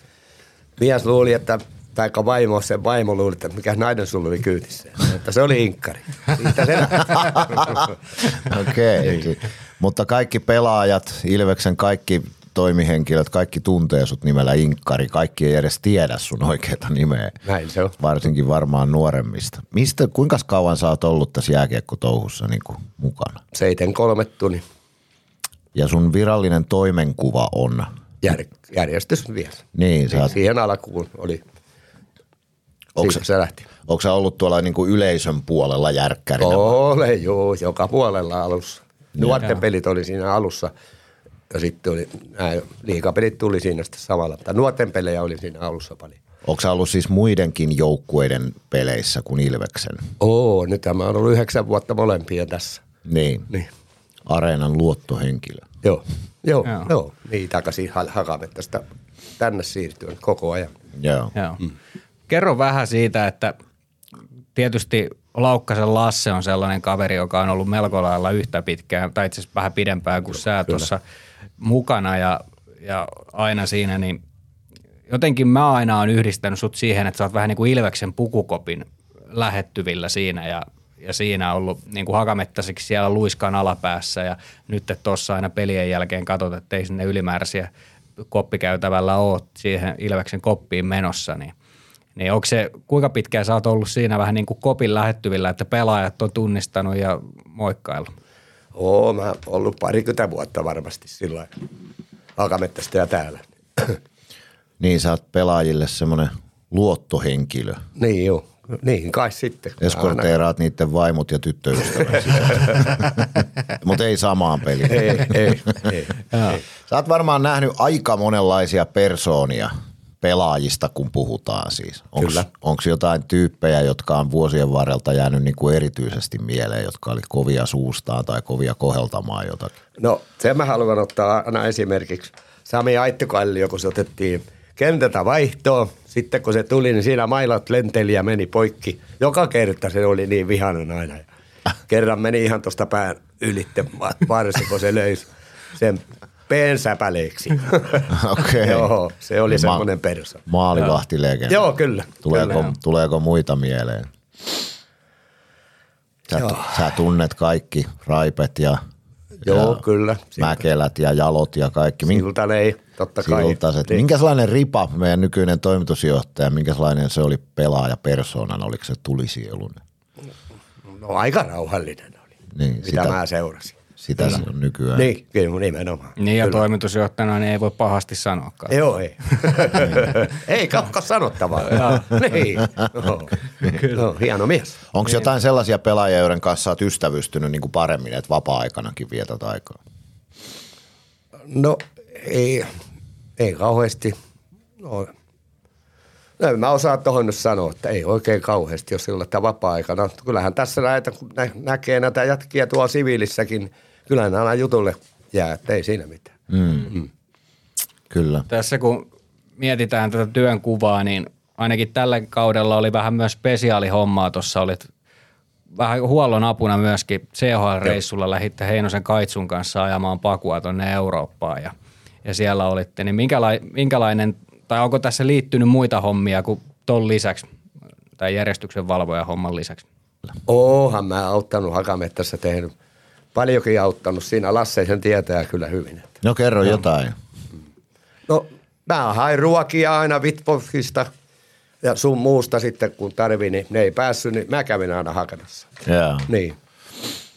mies luuli, että tai vaimo, sen vaimo luuli, että mikä nainen sulla oli kyytissä. Että se oli inkkari. Siitä se Okei. Okay. Mutta kaikki pelaajat, Ilveksen kaikki toimihenkilöt, kaikki tuntee sut nimellä Inkkari. Kaikki ei edes tiedä sun oikeata nimeä. Näin se on. Varsinkin varmaan nuoremmista. Mistä, kuinka kauan sä oot ollut tässä jääkiekkotouhussa niin kuin mukana? Seiten kolme tunnin Ja sun virallinen toimenkuva on, jär, järjestysmies. niin sä oot, Siihen alkuun oli, Siitä se lähti. onko sä ollut tuolla niin kuin yleisön puolella järkkärinä? Ole, joo, joka puolella alussa. Nuorten pelit oli siinä alussa ja sitten oli, nämä liikapelit tuli siinä sitten samalla. Mutta nuorten pelejä oli siinä alussa paljon. Onko sä ollut siis muidenkin joukkueiden peleissä kuin Ilveksen? Oo, nyt mä oon ollut yhdeksän vuotta molempia tässä. Niin. Niin. Areenan luottohenkilö. Joo, joo, Joo. joo. Niin takaisin Ha- Hakamettästä tänne siirtyen koko ajan. Joo. Joo. Mm. Kerro vähän siitä, että tietysti Laukkasen Lasse on sellainen kaveri, joka on ollut melko lailla yhtä pitkään, tai itse asiassa vähän pidempään kuin sä tuossa mukana. Ja, ja aina siinä, niin jotenkin mä aina on yhdistänyt sut siihen, että sä oot vähän niin kuin Ilveksen pukukopin lähettyvillä siinä ja, ja siinä ollut niin kuin hakamettäiseksi siellä luiskaan alapäässä. Ja nyt tuossa aina pelien jälkeen katsot, että ei sinne ylimääräisiä koppikäytävällä ole siihen Ilveksen koppiin menossa, niin niin onko se, kuinka pitkään sä oot ollut siinä vähän niin kuin kopin lähettyvillä, että pelaajat on tunnistanut ja moikkailu? Oo, mä oon ollut parikymmentä vuotta varmasti sillä ja täällä. Niin sä oot pelaajille semmoinen luottohenkilö. niin joo, niin kai sitten. Aina- Eskorteeraat niiden vaimot ja tyttöystävät Mutta ei samaan peliin. Ei, ei, ei. Sä oot varmaan nähnyt aika monenlaisia persoonia pelaajista, kun puhutaan siis. Onko jotain tyyppejä, jotka on vuosien varrelta jäänyt niin kuin erityisesti mieleen, jotka oli kovia suustaan tai kovia koheltamaan jotakin? No sen mä haluan ottaa aina esimerkiksi Sami Aittokallio, kun se otettiin kentältä vaihtoon. Sitten kun se tuli, niin siinä mailat lenteli ja meni poikki. Joka kerta se oli niin vihainen aina. Kerran meni ihan tuosta pään ylitte va- varsi, kun se löi sen peen säpäleeksi. Okei. Joo, se oli Ma- semmoinen perso. Maalivahtilegenda. Joo, kyllä. Tuleeko, kyllä. tuleeko muita mieleen? Sä, Joo. sä tunnet kaikki raipet ja, Joo, ja kyllä. mäkelät ja jalot ja kaikki. Min- Siltä ei, totta kai. Siltaset. Minkälainen ripa meidän nykyinen toimitusjohtaja, minkälainen se oli pelaaja persoonan, oliko se tulisielunen? No aika rauhallinen oli, Niin, mitä sitä, mä seurasin. Sitä se on nykyään. Niin, kyllä nimenomaan. Niin ja Kyllä. toimitusjohtajana niin ei voi pahasti sanoakaan. Joo, ei. ei kakka sanottavaa. niin. No, no, hieno mies. Onko jotain sellaisia pelaajia, joiden kanssa olet ystävystynyt niin kuin paremmin, että vapaa-aikanakin vietät aikaa? No ei, ei kauheasti. No, no mä osaa tuohon nyt sanoa, että ei oikein kauheasti, jos sillä että vapaa-aikana. Kyllähän tässä näitä, kun nä- näkee näitä jätkiä tuolla siviilissäkin, kyllä ne aina jutulle jää, että ei siinä mitään. Kyllä. Tässä kun mietitään tätä työn kuvaa, niin ainakin tällä kaudella oli vähän myös spesiaalihommaa. Tuossa olit vähän huollon apuna myöskin CHL-reissulla. Lähitte Heinosen Kaitsun kanssa ajamaan pakua tuonne Eurooppaan ja, ja siellä olitte. Niin minkäla- minkälainen, tai onko tässä liittynyt muita hommia kuin ton lisäksi, tai järjestyksen valvoja homman lisäksi? Oohan mä auttanut Hakamettässä tehnyt. Paljonkin auttanut siinä. Lasse sen tietää kyllä hyvin. Että. No kerro jotain. No mä hain ruokia aina Vitbokista ja sun muusta sitten kun tarvii, niin ne ei päässyt, niin mä kävin aina hakemassa. Joo. Niin.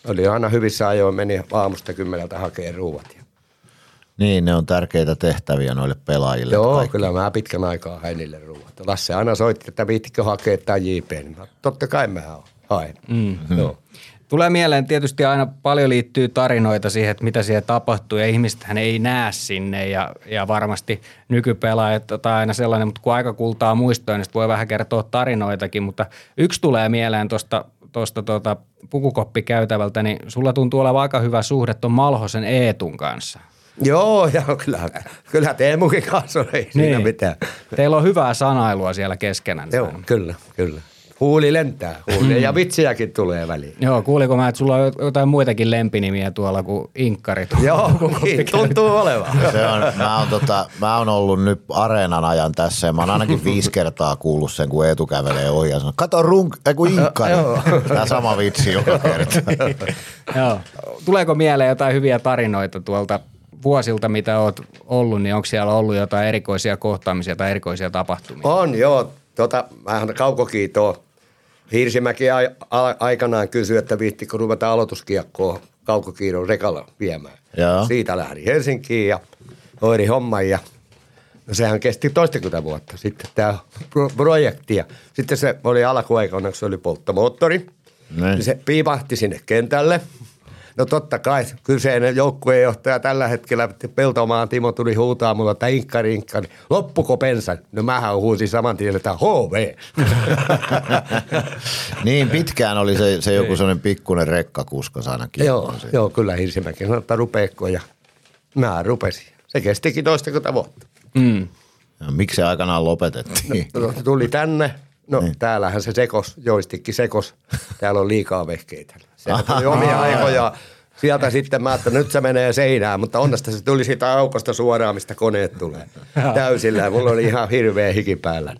Oli aina hyvissä ajoin, meni aamusta kymmeneltä hakee ruuat. Niin, ne on tärkeitä tehtäviä noille pelaajille. Joo, Kaikki. kyllä mä pitkän aikaa hain niille ruuat. Lasse aina soitti, että viittikö hakea tai JP, niin mä, totta kai mä haen. Mm. Joo. Tulee mieleen tietysti aina paljon liittyy tarinoita siihen, että mitä siellä tapahtuu ja ihmistähän ei näe sinne ja, ja varmasti nykypelaajat tai aina sellainen, mutta kun aika kultaa muistoja, niin voi vähän kertoa tarinoitakin, mutta yksi tulee mieleen tuosta tuosta tuota pukukoppikäytävältä, niin sulla tuntuu olevan aika hyvä suhde tuon Malhosen Eetun kanssa. Joo, ja kyllä, kyllä Teemukin kanssa ei siinä mitään. Teillä on hyvää sanailua siellä keskenään. Joo, kyllä, kyllä. Huuli lentää, huuli, ja vitsiäkin tulee väliin. Joo, kuuliko mä, että sulla on jotain muitakin lempinimiä tuolla kuin Inkkarit? Joo, niin, tuntuu olevan. Se on, mä, oon tota, mä oon ollut nyt areenan ajan tässä ja mä oon ainakin viisi kertaa kuullut sen, kun Eetu kävelee ohi ja sanoo, kato runk, ei kun inkkari. Tämä sama vitsi joka kerta. Joo. Tuleeko mieleen jotain hyviä tarinoita tuolta vuosilta, mitä oot ollut, niin onko siellä ollut jotain erikoisia kohtaamisia tai erikoisia tapahtumia? On joo, tota, vähän kaukokiitoa. Hirsimäki aikanaan kysyi, että viittikö ruveta aloituskiekkoa kaukokiidon rekalla viemään. Joo. Siitä lähdin Helsinkiin ja hoidin homman ja no sehän kesti toistakymmentä vuotta sitten tämä pro- projekti. Ja sitten se oli alkuaikana, kun se oli polttomoottori. Niin se piipahti sinne kentälle. No totta kai, kyseinen joukkueenjohtaja tällä hetkellä, Peltomaan Timo tuli huutaa mulle, että inkkari, inkkari, loppuko pensa? No mähän huusin saman tien, että HV. niin pitkään oli se, se joku sellainen pikkuinen rekkakuskas ainakin. joo, joo, kyllä Hirsimäki sanoi, että rupeeko ja mä rupesin. Se kestikin toistakymmentä vuotta. Mm. Ja miksi se aikanaan lopetettiin? No, tuli tänne, no niin. täällähän se sekos, joistikki sekos, täällä on liikaa vehkeitä. Se oli omia aikoja. Sieltä sitten mä että nyt se menee seinään, mutta onnesta se tuli siitä aukosta suoraan, mistä koneet tulee täysillä. Mulla oli ihan hirveä hiki päällä.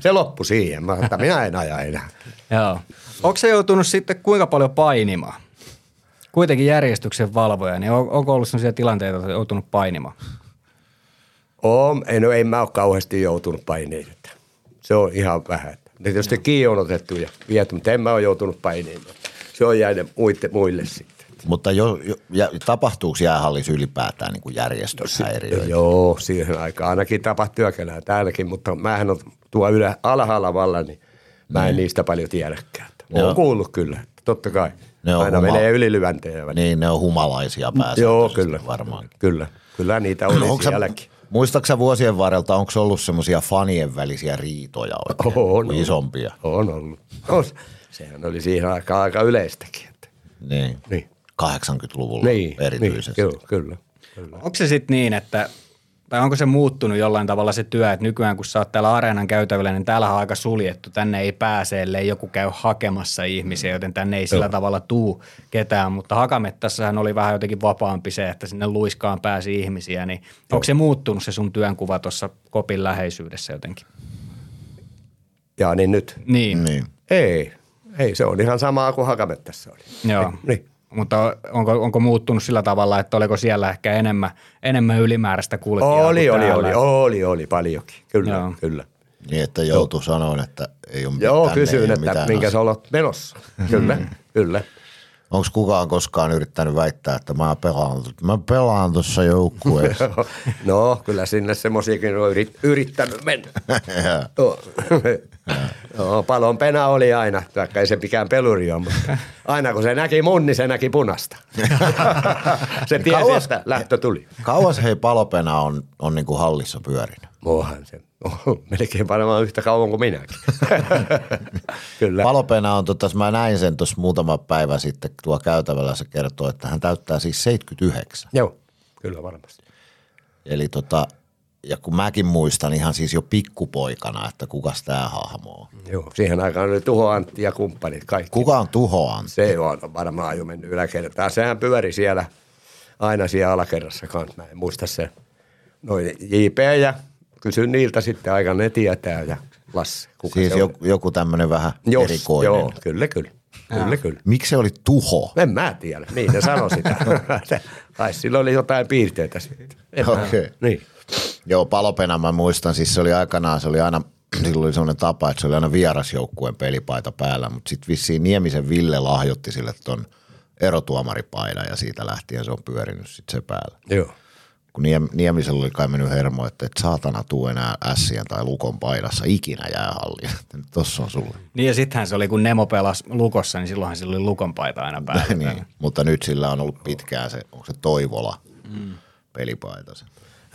Se loppui siihen. Mä että minä en aja enää. Joo. Onko se joutunut sitten kuinka paljon painimaan? Kuitenkin järjestyksen valvoja, niin on, onko ollut sellaisia tilanteita, että on joutunut painimaan? On, ei, no ei mä ole kauheasti joutunut paineita. Se on ihan vähän. Ne tietysti kiinni on otettu ja viety, mutta en mä ole joutunut painemaan. Se on jäänyt muille, muille sitten. Mutta jo, jo, ja, tapahtuuko jäähallissa ylipäätään niin järjestöshäiriöitä? Joo, siihen aikaan ainakin tapahtui työkenää täälläkin, mutta mähän on tuo ylä, alhaalla valla, niin mä en mm. niistä paljon tiedäkään. Olen kuullut kyllä, totta kai. Ne on Aina huma- menee ylilyväntejä. Niin, ne on humalaisia päässä. Joo, kyllä. Varmaan. Kyllä, kyllä niitä oli no, sielläkin. Muistaaksä vuosien varrelta, onko ollut semmoisia fanien välisiä riitoja oikein, on, isompia? On ollut. On. Sehän oli siihen aikaan aika yleistäkin. Että. Niin. niin. 80-luvulla niin, erityisesti. Niin, kyllä, kyllä. Onko se sitten niin, että tai onko se muuttunut jollain tavalla se työ, että nykyään kun sä oot täällä areenan käytävillä, niin täällä on aika suljettu. Tänne ei pääse, ellei joku käy hakemassa ihmisiä, joten tänne ei sillä Joo. tavalla tuu ketään. Mutta Hakamettassahan oli vähän jotenkin vapaampi se, että sinne luiskaan pääsi ihmisiä. Niin onko se muuttunut se sun työnkuva tuossa kopin läheisyydessä jotenkin? Jaa, niin nyt? Niin. niin. Ei, ei, se on ihan samaa kuin Hakamettassa oli. Joo. Niin. Mutta onko, onko muuttunut sillä tavalla, että oliko siellä ehkä enemmän, enemmän ylimääräistä kulkijaa Oli, oli, oli, oli, oli paljonkin. Kyllä, Joo. kyllä. Niin, että joutui sanoa, että ei ole Joo, mitään, kysyin, että mitään minkä sä olet menossa. kyllä, mm. kyllä. Onko kukaan koskaan yrittänyt väittää, että mä pelaan, mä pelaan tuossa joukkueessa? no, kyllä sinne semmoisiakin on yrittänyt mennä. Joo, palon pena oli aina, vaikka ei se mikään peluri ole, mutta aina kun se näki mun, niin se näki punasta. se tiesi, kauas, että lähtö tuli. Kauas hei palopena on, on niin kuin hallissa pyörinyt? Muuhan se. Melkein varmaan yhtä kauan kuin minäkin. Kyllä. Palopena on, totta, mä näin sen tuossa muutama päivä sitten tuo käytävällä, se kertoo, että hän täyttää siis 79. Joo, kyllä varmasti. Eli tota, ja kun mäkin muistan ihan siis jo pikkupoikana, että kuka tämä hahmo on. Joo, siihen aikaan oli Tuho Antti ja kumppanit kaikki. Kuka on Tuho Antti? Se on varmaan jo mennyt yläkertaan. Sehän pyöri siellä aina siellä alakerrassa kanssa. Mä en muista se. Noin JP ja kysyn niiltä sitten aika ne tietää ja Lasse. Kuka siis se joku, joku tämmöinen vähän Jos, erikoinen. Joo, kyllä, kyllä. Kyllä, kyllä. Miksi se oli tuho? En mä tiedä. Niin ne sanoi sitä. Ai sillä oli jotain piirteitä sitten. Okei. Okay. Niin. Joo, palopena mä muistan, siis se oli aikanaan, se oli aina, silloin oli sellainen tapa, että se oli aina vierasjoukkueen pelipaita päällä, mutta sitten vissiin Niemisen Ville lahjoitti sille ton erotuomaripaidan ja siitä lähtien se on pyörinyt sitten se päällä. Joo. Kun Niemisellä oli kai mennyt hermo, että et saatana tuu enää ässien tai lukon paidassa ikinä jäähalliin. Tossa on sulle. Niin ja sittenhän se oli, kun Nemo pelasi lukossa, niin silloinhan sillä oli lukon paita aina päällä. niin, mutta nyt sillä on ollut pitkään se, onko se Toivola mm. pelipaita se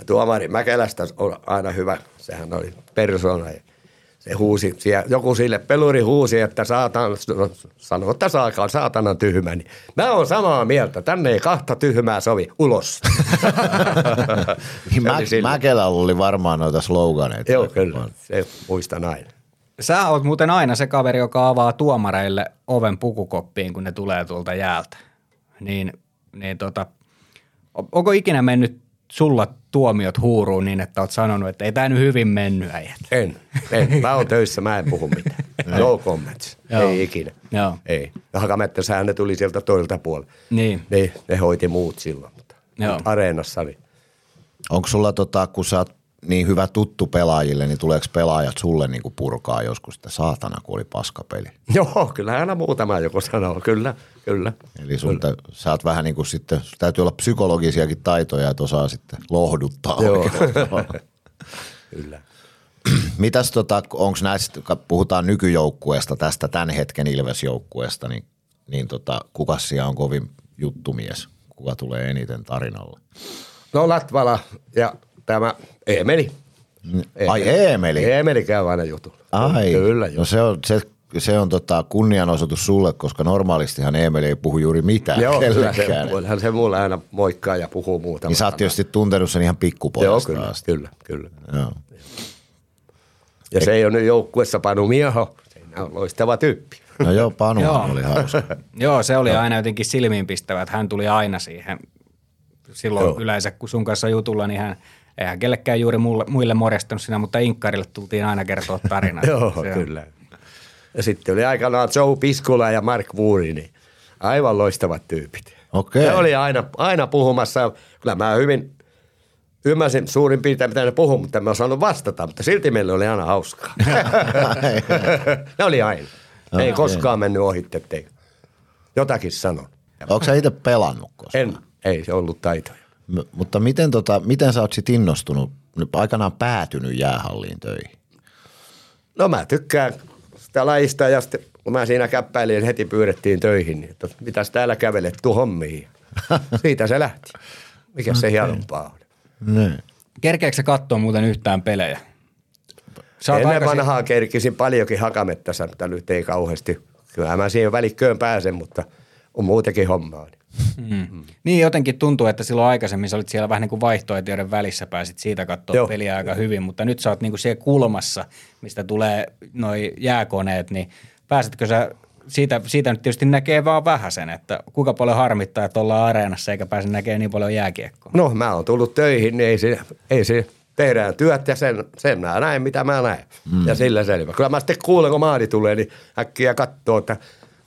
tuomari Mäkelästä on aina hyvä, sehän oli persona. Se huusi, joku sille peluri huusi, että saatan, sanoo, että saakaan saatanan tyhmä. Niin mä oon samaa mieltä, tänne ei kahta tyhmää sovi, ulos. niin Mä, Mäkelällä oli varmaan noita sloganeita. Joo, kyllä, se muistan aina. Sä oot muuten aina se kaveri, joka avaa tuomareille oven pukukoppiin, kun ne tulee tuolta jäältä. Niin, niin tota, onko ikinä mennyt sulla tuomiot huuruu niin, että oot sanonut, että ei tämä nyt hyvin mennyt äijät? En, en. Mä oon töissä, mä en puhu mitään. No comments. Joo. Ei ikinä. Joo. Ei. Ja Hakamettassähän ne tuli sieltä toilta puolelta. Niin. Ne, ne hoiti muut silloin. Mutta Joo. areenassa niin. Onko sulla, tota, kun sä oot niin hyvä tuttu pelaajille, niin tuleeko pelaajat sulle niin kuin purkaa joskus, että saatana, kun oli paskapeli? Joo, kyllä aina muutama joku sanoo, kyllä, kyllä. Eli sun kyllä. sä oot vähän niin kuin sitten, täytyy olla psykologisiakin taitoja, että osaa sitten lohduttaa Joo. kyllä. Mitäs tota, onko näistä, puhutaan nykyjoukkueesta, tästä tämän hetken Ilves-joukkueesta, niin, niin tota, kuka siellä on kovin juttumies? Kuka tulee eniten tarinalle? No Latvala ja tämä Eemeli. Ai Eemeli. Eemeli käy aina jutulla. Ai, Kyllä, no se on, se, se on tota kunnianosoitus sulle, koska normaalistihan Eemeli ei puhu juuri mitään Joo, kyllä kellekään. se, hän se mulle aina moikkaa ja puhuu muuta. Niin sä oot tietysti tuntenut sen ihan Joo, pikkupojasta kyllä, asti. kyllä, kyllä. Joo. Ja se ei ole nyt joukkuessa Panu Mieho. Se on loistava tyyppi. No joo, Panu Joo. oli hauska. Joo, se oli aina jotenkin silmiinpistävä, että hän tuli aina siihen. Silloin Joo. yleensä, kun sun kanssa jutulla, niin hän, eihän kellekään juuri muille, muille morjastunut sinä, mutta Inkkarille tultiin aina kertoa tarina. Joo, Se on- kyllä. Ja sitten oli aikanaan Joe Piskula ja Mark Woori, niin aivan loistavat tyypit. Okei. Ne oli aina, aina puhumassa. Kyllä mä hyvin ymmärsin suurin piirtein, mitä ne puhuu, mutta en mä osannut vastata, mutta silti meillä oli aina hauskaa. ne oli aina. Ei Okei. koskaan mennyt ohitte, ettei jotakin sanon. Onko sä itse pelannut koskaan? En, ei se ollut taitoja. M- mutta miten, tota, miten sä oot sit innostunut, nyt aikanaan päätynyt jäähalliin töihin? No mä tykkään sitä lajista ja sitten kun mä siinä käppäilin, niin heti pyydettiin töihin, niin että mitäs täällä kävelet tu hommiin. Siitä se lähti. Mikä se hienompaa on. Ne. Kerkeekö sä katsoa muuten yhtään pelejä? Sä Ennen aikaisin- vanhaa kerkisin paljonkin hakamettässä, mutta nyt ei kauheasti. Kyllä mä siihen välikköön pääsen, mutta on muutenkin hommaa. Mm. Niin jotenkin tuntuu, että silloin aikaisemmin sä olit siellä vähän niin kuin vaihtoehtojen välissä, pääsit siitä katsoa Joo. peliä aika hyvin, mutta nyt sä oot niin kuin siellä kulmassa, mistä tulee noi jääkoneet, niin pääsetkö sä, siitä, siitä nyt tietysti näkee vaan vähän sen, että kuinka paljon harmittaa, että ollaan areenassa eikä pääse näkemään niin paljon jääkiekkoa. No mä oon tullut töihin, niin ei se, ei se tehdään työt ja sen, sen mä näen, mitä mä näen. Mm. Ja sillä selvä. Kyllä mä sitten kuulen, kun maali tulee, niin äkkiä katsoo, että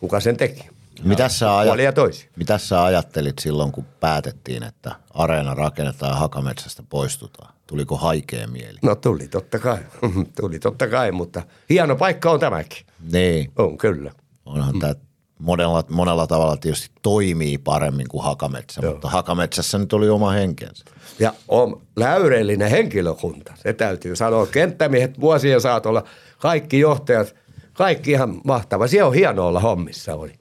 kuka sen teki. Mitäs sä, ja ajat, mitäs sä ajattelit silloin, kun päätettiin, että areena rakennetaan ja hakametsästä poistutaan? Tuliko haikea mieli? No tuli totta kai, tuli totta kai, mutta hieno paikka on tämäkin. Niin, On kyllä. onhan mm. tämä monella, monella tavalla tietysti toimii paremmin kuin hakametsä, Joo. mutta hakametsässä nyt oli oma henkensä. Ja on läyreellinen henkilökunta, se täytyy sanoa. Kenttämiehet vuosien saatolla, kaikki johtajat, kaikki ihan mahtava. Siellä on hienoa olla hommissa oli.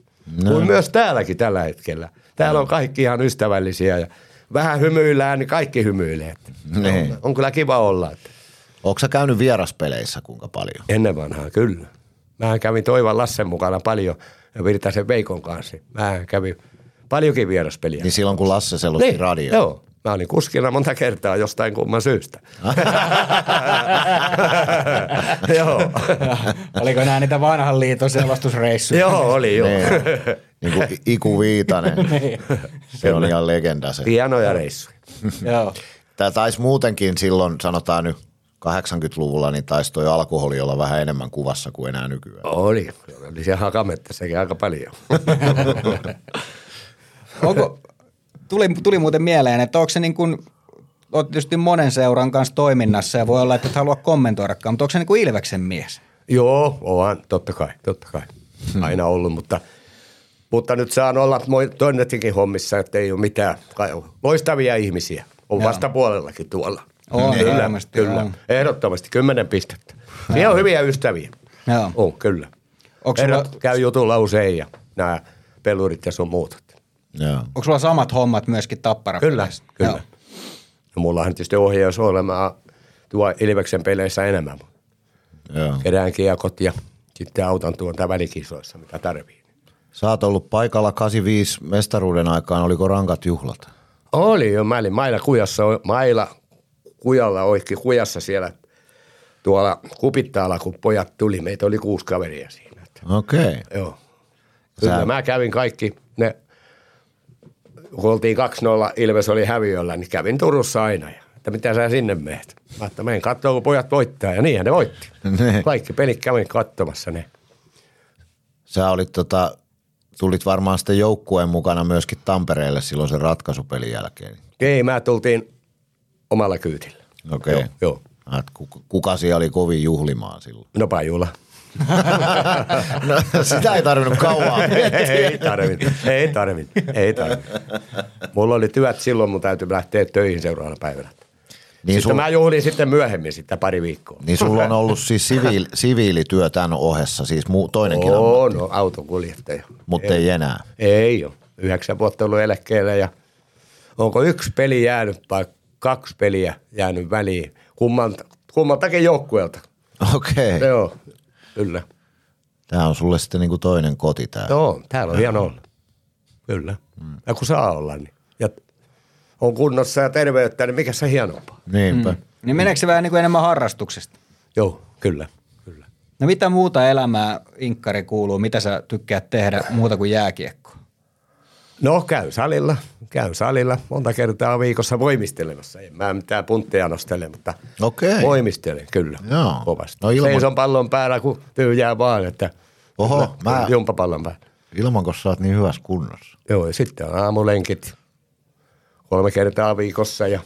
No. Kuin myös täälläkin tällä hetkellä. Täällä on kaikki ihan ystävällisiä ja vähän hymyillään, niin kaikki hymyilee. Niin. on, on kyllä kiva olla. Onko sä käynyt vieraspeleissä kuinka paljon? ennen vanhaa, kyllä. Mä kävin Toivan Lassen mukana paljon ja Virtasen Veikon kanssa. Mä kävin paljonkin vieraspeliä. Niin silloin kun Lasse selosti Niin, radio. Joo. Mä olin kuskina monta kertaa jostain kumman syystä. joo. Oliko nämä niitä vanhan liiton selostusreissuja? joo, oli joo. Niin, niin kuin Iku Viitanen. se on ihan legenda se. Hienoja reissuja. Joo. Tämä taisi muutenkin silloin, sanotaan nyt 80-luvulla, niin taisi toi alkoholi olla vähän enemmän kuvassa kuin enää nykyään. Oli. Oli siellä hakamettässäkin aika paljon. Onko, tuli, tuli muuten mieleen, että onko se niin kuin, oot tietysti monen seuran kanssa toiminnassa ja voi olla, että et halua kommentoidakaan, mutta onko se niin kuin Ilveksen mies? joo, on totta kai, totta kai. Aina ollut, mutta, mutta nyt saan olla toinettikin hommissa, että ei ole mitään. Loistavia ihmisiä. On Joo. vastapuolellakin tuolla. On, kyllä, varmasti kyllä. on. Ehdottomasti kymmenen pistettä. Siellä on hyviä ystäviä. Joo. On, kyllä. Onko Herrat sulla, käy jutulla usein ja nämä pelurit ja sun muut. Joo. onko sulla samat hommat myöskin tappara? Kyllä, kyllä. Ja mullahan tietysti ohjaus olemaan tuo Ilveksen peleissä enemmän. Joo. Kerään kiekot ja sitten autan tuonta välikisoissa, mitä tarvii. Sä oot ollut paikalla 85 mestaruuden aikaan, oliko rankat juhlat? Oli jo, mä olin Maila Kujassa, Maila Kujalla oikein Kujassa siellä tuolla Kupittaalla, kun pojat tuli. Meitä oli kuusi kaveria siinä. Että, Okei. Okay. joo. Kyllä Sä- mä kävin kaikki kun oltiin 2-0, Ilves oli häviöllä, niin kävin Turussa aina. Ja, että mitä sä sinne meet? Mä että menen katsoa, kun pojat voittaa. Ja niinhän ne voitti. Kaikki pelit kävin katsomassa ne. Sä olit tota, tulit varmaan sitten joukkueen mukana myöskin Tampereelle silloin sen ratkaisupelin jälkeen. Ei, mä tultiin omalla kyytillä. Okei. Joo, joo. Et Kuka, kuka siellä oli kovin juhlimaan silloin? No Pajula. No, sitä ei tarvinnut kauan ei tarvinnut, ei tarvinnut, ei tarvinnut. Mulla oli työt silloin, mun täytyy lähteä töihin seuraavana päivänä. Niin, Sitten sul, mä juhlin sitten myöhemmin sitten pari viikkoa. niin sulla on ollut siis siviil, siviilityö tämän ohessa, siis muu, toinenkin Oo, ammatti, no autokuljettaja. mutta ei enää. Ei ole. yhdeksän vuotta ollut eläkkeellä ja onko yksi peli jäänyt vai kaksi peliä jäänyt väliin kummalta, kummaltakin joukkueelta. Okei. Okay. Joo, kyllä. Tämä on sulle sitten niinku toinen koti tää. Joo, täällä on hieno olla. Kyllä. Mm. Ja kun saa olla, niin. Ja on kunnossa ja terveyttä, niin mikä se hienompaa. Niinpä. Mm. Niin meneekö se vähän niin kuin enemmän harrastuksesta? Joo, kyllä. kyllä. No mitä muuta elämää Inkkari kuuluu? Mitä sä tykkäät tehdä muuta kuin jääkiekko? No käy salilla, käy salilla monta kertaa viikossa voimistelemassa. En mä mitään puntteja nostele, mutta Okei. voimistelen kyllä Joo. kovasti. No No ilman- Seison pallon päällä, kun tyhjää vaan, että Oho, mä- jumpapallon päällä. Ilman, kun sä oot niin hyvässä kunnossa. Joo, ja sitten on aamulenkit kolme kertaa viikossa ja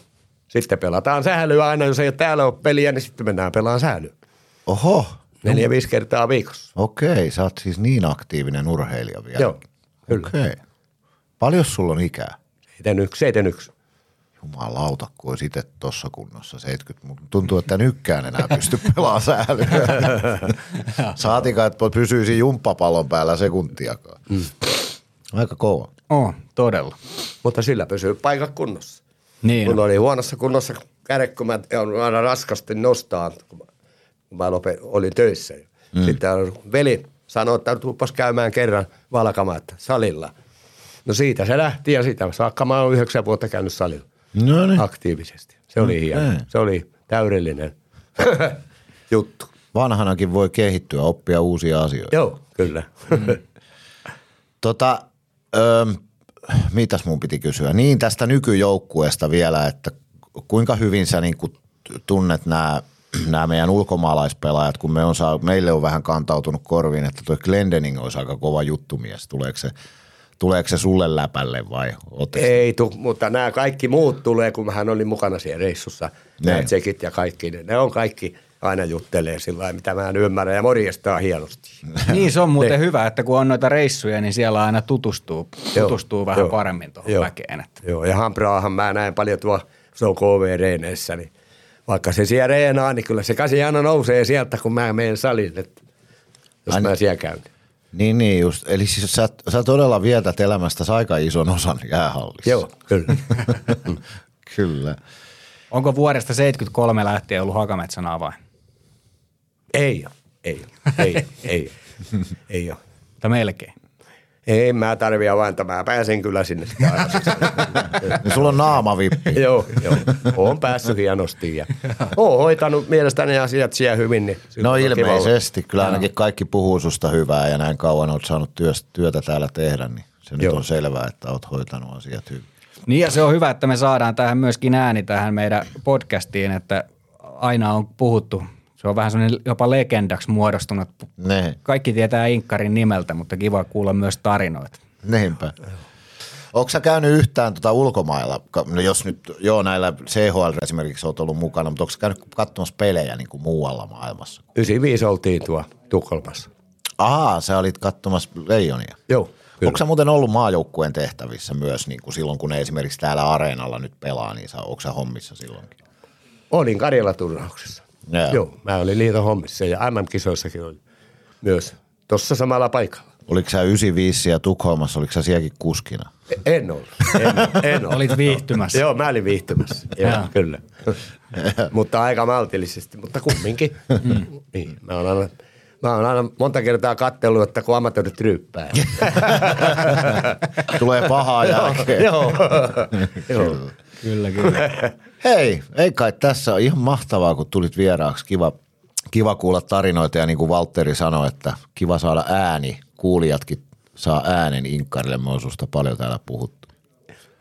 sitten pelataan sählyä aina, jos ei ole täällä ole peliä, niin sitten mennään pelaan sählyä. Oho, Neljä, viisi kertaa viikossa. okei, sä oot siis niin aktiivinen urheilija vielä. Joo, kyllä. Okei. Paljon sulla on ikää? Seiten yksi, seiten yksi. Jumalauta, kun olisi itse tuossa kunnossa 70, mutta tuntuu, että nykkään enää pysty pelaamaan sählyä. Saatika, että pysyisi jumppapallon päällä sekuntiakaan. Mm. Aika kova. Oh, todella. Mutta sillä pysyy paikat kunnossa. Niin. Kun oli huonossa kunnossa kädet, kun mä joudun aina raskasti nostaa, kun mä, kun mä lope, olin töissä. Mm. Sitten on veli sanoi, että tuupas käymään kerran valkamatta salilla. No siitä se lähti ja siitä saakka mä oon yhdeksän vuotta käynyt salilla No niin. aktiivisesti. Se oli hieno. Se oli täydellinen juttu. Vanhanakin voi kehittyä, oppia uusia asioita. Joo, kyllä. Tota, öö, mitäs mun piti kysyä? Niin tästä nykyjoukkueesta vielä, että kuinka hyvin sä niin tunnet nämä nämä meidän ulkomaalaispelaajat, kun me on saa, meille on vähän kantautunut korviin, että tuo Glendening olisi aika kova juttumies. Tuleeko se, tuleeko se sulle läpälle vai? Ootteko- Ei tu, mutta nämä kaikki muut tulee, kun hän oli mukana siellä reissussa. Nämä Niin. tsekit ja kaikki, ne, ne on kaikki aina juttelee sillä lailla, mitä mä en ymmärrä ja morjestaa hienosti. Niin se on muuten Niin. hyvä, että kun on noita reissuja, niin siellä aina tutustuu, Joo, tutustuu vähän joo, paremmin tuohon joo, väkeen. Että. Joo, ja Hambraahan mä näen paljon tuo, se on KV-reeneissä, niin vaikka se siellä reenaa, niin kyllä se kasi aina nousee sieltä, kun mä menen saliin, että jos Aina- mä siellä käyn. Niin, niin just. Eli siis sä, sä todella vietät elämästä aika ison osan jäähallissa. Joo, kyllä. Kyllä. Onko vuodesta 73 lähtien ollut Hakametsän avain? ei ole, ei ole, ei, ei, ei ole. Tai melkein. Ei mä tarvii avainta, mä pääsen kyllä sinne sisälle. Niin sulla on naamavippi. joo, joo. Oon päässyt hienosti ja oon hoitanut mielestäni asiat siellä hyvin. Niin No ilmeisesti. Kyllä ainakin kaikki puhuu susta hyvää ja näin kauan olet saanut työstä, työtä täällä tehdä, niin se nyt Joo. on selvää, että olet hoitanut asiat hyvin. Niin ja se on hyvä, että me saadaan tähän myöskin ääni tähän meidän podcastiin, että aina on puhuttu, se on vähän semmoinen jopa legendaksi muodostunut. Ne, Kaikki tietää Inkkarin nimeltä, mutta kiva kuulla myös tarinoita. niinpä. Onko sä käynyt yhtään tuota ulkomailla, no jos nyt, joo näillä CHL esimerkiksi olet ollut mukana, mutta onko sä käynyt katsomassa pelejä niin kuin muualla maailmassa? 95 oltiin tuo Tukholmassa. Ahaa, sä olit katsomassa Leijonia. Joo, Onko sä muuten ollut maajoukkueen tehtävissä myös niin kuin silloin, kun ne esimerkiksi täällä areenalla nyt pelaa, niin sä, onko sä hommissa silloinkin? Olin Karjala-turnauksessa. Joo. Joo, mä olin liiton hommissa ja MM-kisoissakin olin myös tuossa samalla paikalla. Oliko sä 95 ja Tukholmassa, oliko sä sielläkin kuskina? E- En ollut. En, en ollut. Olit viihtymässä. Joo, mä olin viihtymässä. Joo, kyllä. mutta aika maltillisesti, mutta kumminkin. niin, mä oon aina, mä oon aina monta kertaa kattellut, että kun amatöörit ryyppää. Tulee pahaa jälkeen. Joo. Joo. Kyllä, kyllä. Hei, ei kai tässä on ihan mahtavaa, kun tulit vieraaksi. Kiva, kiva kuulla tarinoita ja niin kuin Valtteri sanoi, että kiva saada ääni. Kuulijatkin saa äänen Inkkarille. Me on susta paljon täällä puhuttu.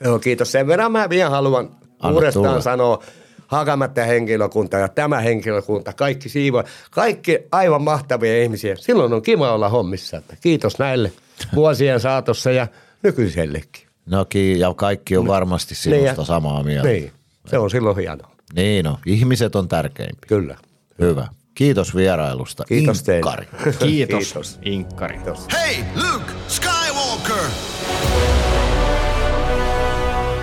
Joo, kiitos. Sen verran mä vielä haluan Anna uudestaan tulla. sanoa hakamatta henkilökunta ja tämä henkilökunta, kaikki siivo, kaikki aivan mahtavia ihmisiä. Silloin on kiva olla hommissa. Että kiitos näille vuosien saatossa ja nykyisellekin. No ja kaikki on varmasti sinusta Niin ja- samaa mieltä. Niin, se on silloin hienoa. Niin no, ihmiset on tärkeimpiä. Kyllä. Hyvä. Kiitos vierailusta. Kiitos teille. Inkkari. Kiitos, Kiitos. Inkkari. Kiitos. Hey, Luke Skywalker!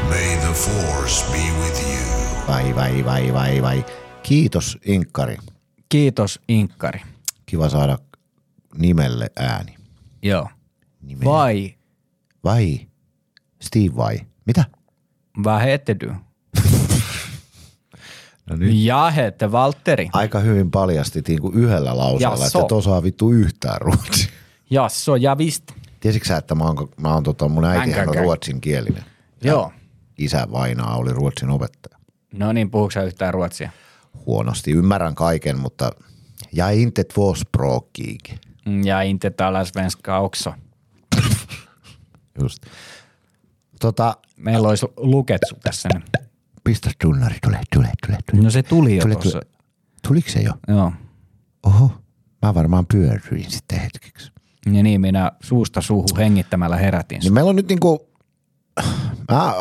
May the Force be with you. Vai, vai, vai, vai, vai. Kiitos Inkkari. Kiitos, Inkkari. Kiva saada nimelle ääni. Joo. Nimeä. Vai Vai Steve vai? Mitä? Vad heter du? No nyt. Jag heter Valtteri. Aika hyvin paljastit niin kuin yhdellä lauseella, Jasso. että et osaa vittu yhtään ruotsia. Jasso, ja visst. Tiesitkö sä, että mä oon, mä oon tota, mun äitihän on ruotsinkielinen. Joo. Isä vainaa oli ruotsin opettaja. No niin, puhuuko sä yhtään ruotsia? Huonosti. Ymmärrän kaiken, mutta ja inte tvåspråkig. Mm, Ja inte talar svenska också. Just. Tota, Meillä olisi luketsu tässä nyt. Pistä tunnari, tule, tule, tule, tule. No se tuli jo Tule, tuossa. tule. Tuliko se jo? Joo. Oho, mä varmaan pyörryin sitten hetkeksi. Ja niin minä suusta suuhun hengittämällä herätin. Niin meillä on nyt niinku, mä,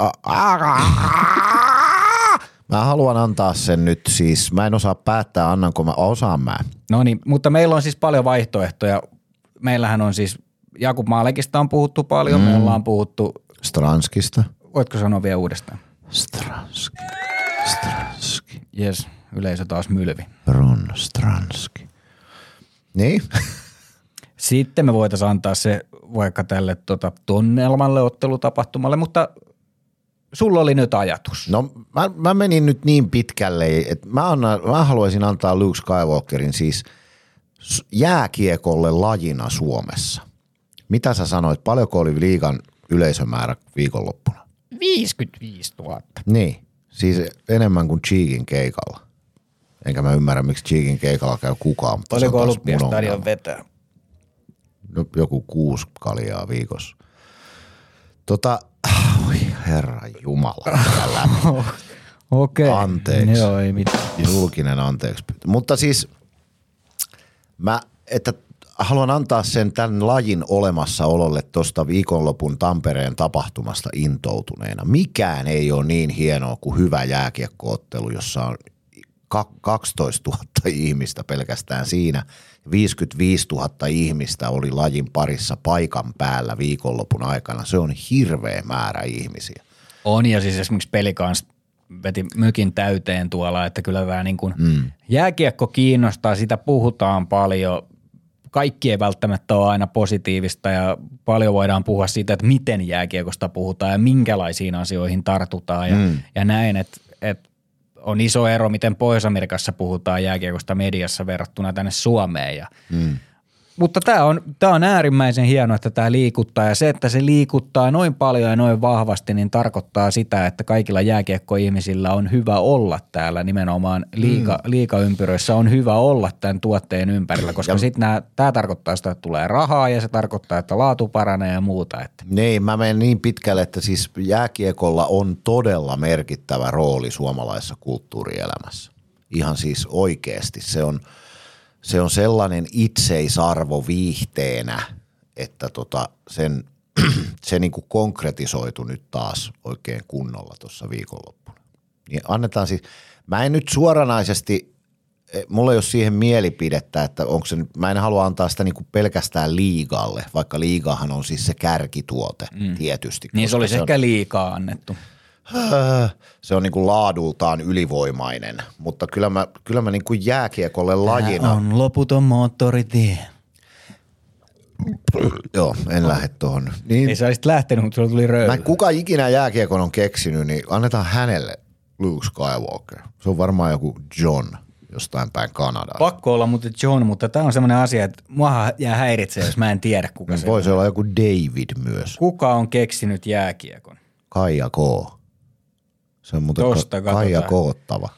mä haluan antaa sen nyt siis, mä en osaa päättää, annanko mä, osaan mä. No niin, mutta meillä on siis paljon vaihtoehtoja. Meillähän on siis, Jakub Maalekista on puhuttu paljon, mm. me ollaan puhuttu, Stranskista. voitko sanoa vielä uudestaan? Stranski. Stranski. Jes, yleisö taas mylvi. Ron Stranski. Niin? Sitten me voitaisiin antaa se vaikka tälle tota, tunnelmalle ottelutapahtumalle, mutta sulla oli nyt ajatus. No mä, mä menin nyt niin pitkälle, että mä, annan, mä haluaisin antaa Luke Skywalkerin siis jääkiekolle lajina Suomessa. Mitä sä sanoit, paljonko oli liigan yleisömäärä viikonloppuna? 55 000. Niin, siis enemmän kuin Cheekin keikalla. Enkä mä ymmärrä, miksi Cheekin keikalla käy kukaan. Oliko Olympiastadion vetää? No, joku kuusi kaljaa viikossa. Tota, oi herra jumala, Okei. Anteeksi. Joo, ei mitään. julkinen anteeksi. Mutta siis mä, että haluan antaa sen tämän lajin olemassaololle tuosta viikonlopun Tampereen tapahtumasta intoutuneena. Mikään ei ole niin hienoa kuin hyvä jääkiekkoottelu, jossa on ka- 12 000 ihmistä pelkästään siinä. 55 000 ihmistä oli lajin parissa paikan päällä viikonlopun aikana. Se on hirveä määrä ihmisiä. On ja siis esimerkiksi peli kanssa veti mykin täyteen tuolla, että kyllä tämä niin kuin mm. jääkiekko kiinnostaa, sitä puhutaan paljon. Kaikki ei välttämättä ole aina positiivista ja paljon voidaan puhua siitä, että miten jääkiekosta puhutaan ja minkälaisiin asioihin tartutaan ja, mm. ja näin, että, että on iso ero, miten Pohjois-Amerikassa puhutaan jääkiekosta mediassa verrattuna tänne Suomeen ja mm. Mutta tämä on, tämä on äärimmäisen hienoa, että tämä liikuttaa ja se, että se liikuttaa noin paljon ja noin vahvasti, niin tarkoittaa sitä, että kaikilla jääkiekkoihmisillä on hyvä olla täällä nimenomaan liika, mm. liikaympyröissä on hyvä olla tämän tuotteen ympärillä, koska sitten tämä tarkoittaa sitä, että tulee rahaa ja se tarkoittaa, että laatu paranee ja muuta. Että. Niin, mä menen niin pitkälle, että siis jääkiekolla on todella merkittävä rooli suomalaisessa kulttuurielämässä. Ihan siis oikeasti. Se on, se on sellainen itseisarvo viihteenä, että tota sen, se niinku konkretisoitu nyt taas oikein kunnolla tuossa viikonloppuna. Niin annetaan siis, mä en nyt suoranaisesti, eh, mulla ei ole siihen mielipidettä, että onko se, mä en halua antaa sitä niinku pelkästään liigalle, vaikka liigahan on siis se kärkituote mm. tietysti. Niin se olisi on- ehkä liikaa annettu. Se on niinku laadultaan ylivoimainen, mutta kyllä mä, kyllä mä niinku jääkiekolle lajina, on loputon moottoritie. joo, en lähde tuohon. Niin, Ei sä olisit lähtenyt, mutta sulla tuli röyhy. mä, kuka ikinä jääkiekon on keksinyt, niin annetaan hänelle Luke Skywalker. Se on varmaan joku John jostain päin Kanadaa. Pakko olla mutta John, mutta tämä on semmoinen asia, että mua jää häiritsee, jos mä en tiedä, kuka se on. Voisi olla joku David myös. Kuka on keksinyt jääkiekon? Kaija K. Se on muuten Tosta Ka- Kaija. Koottava.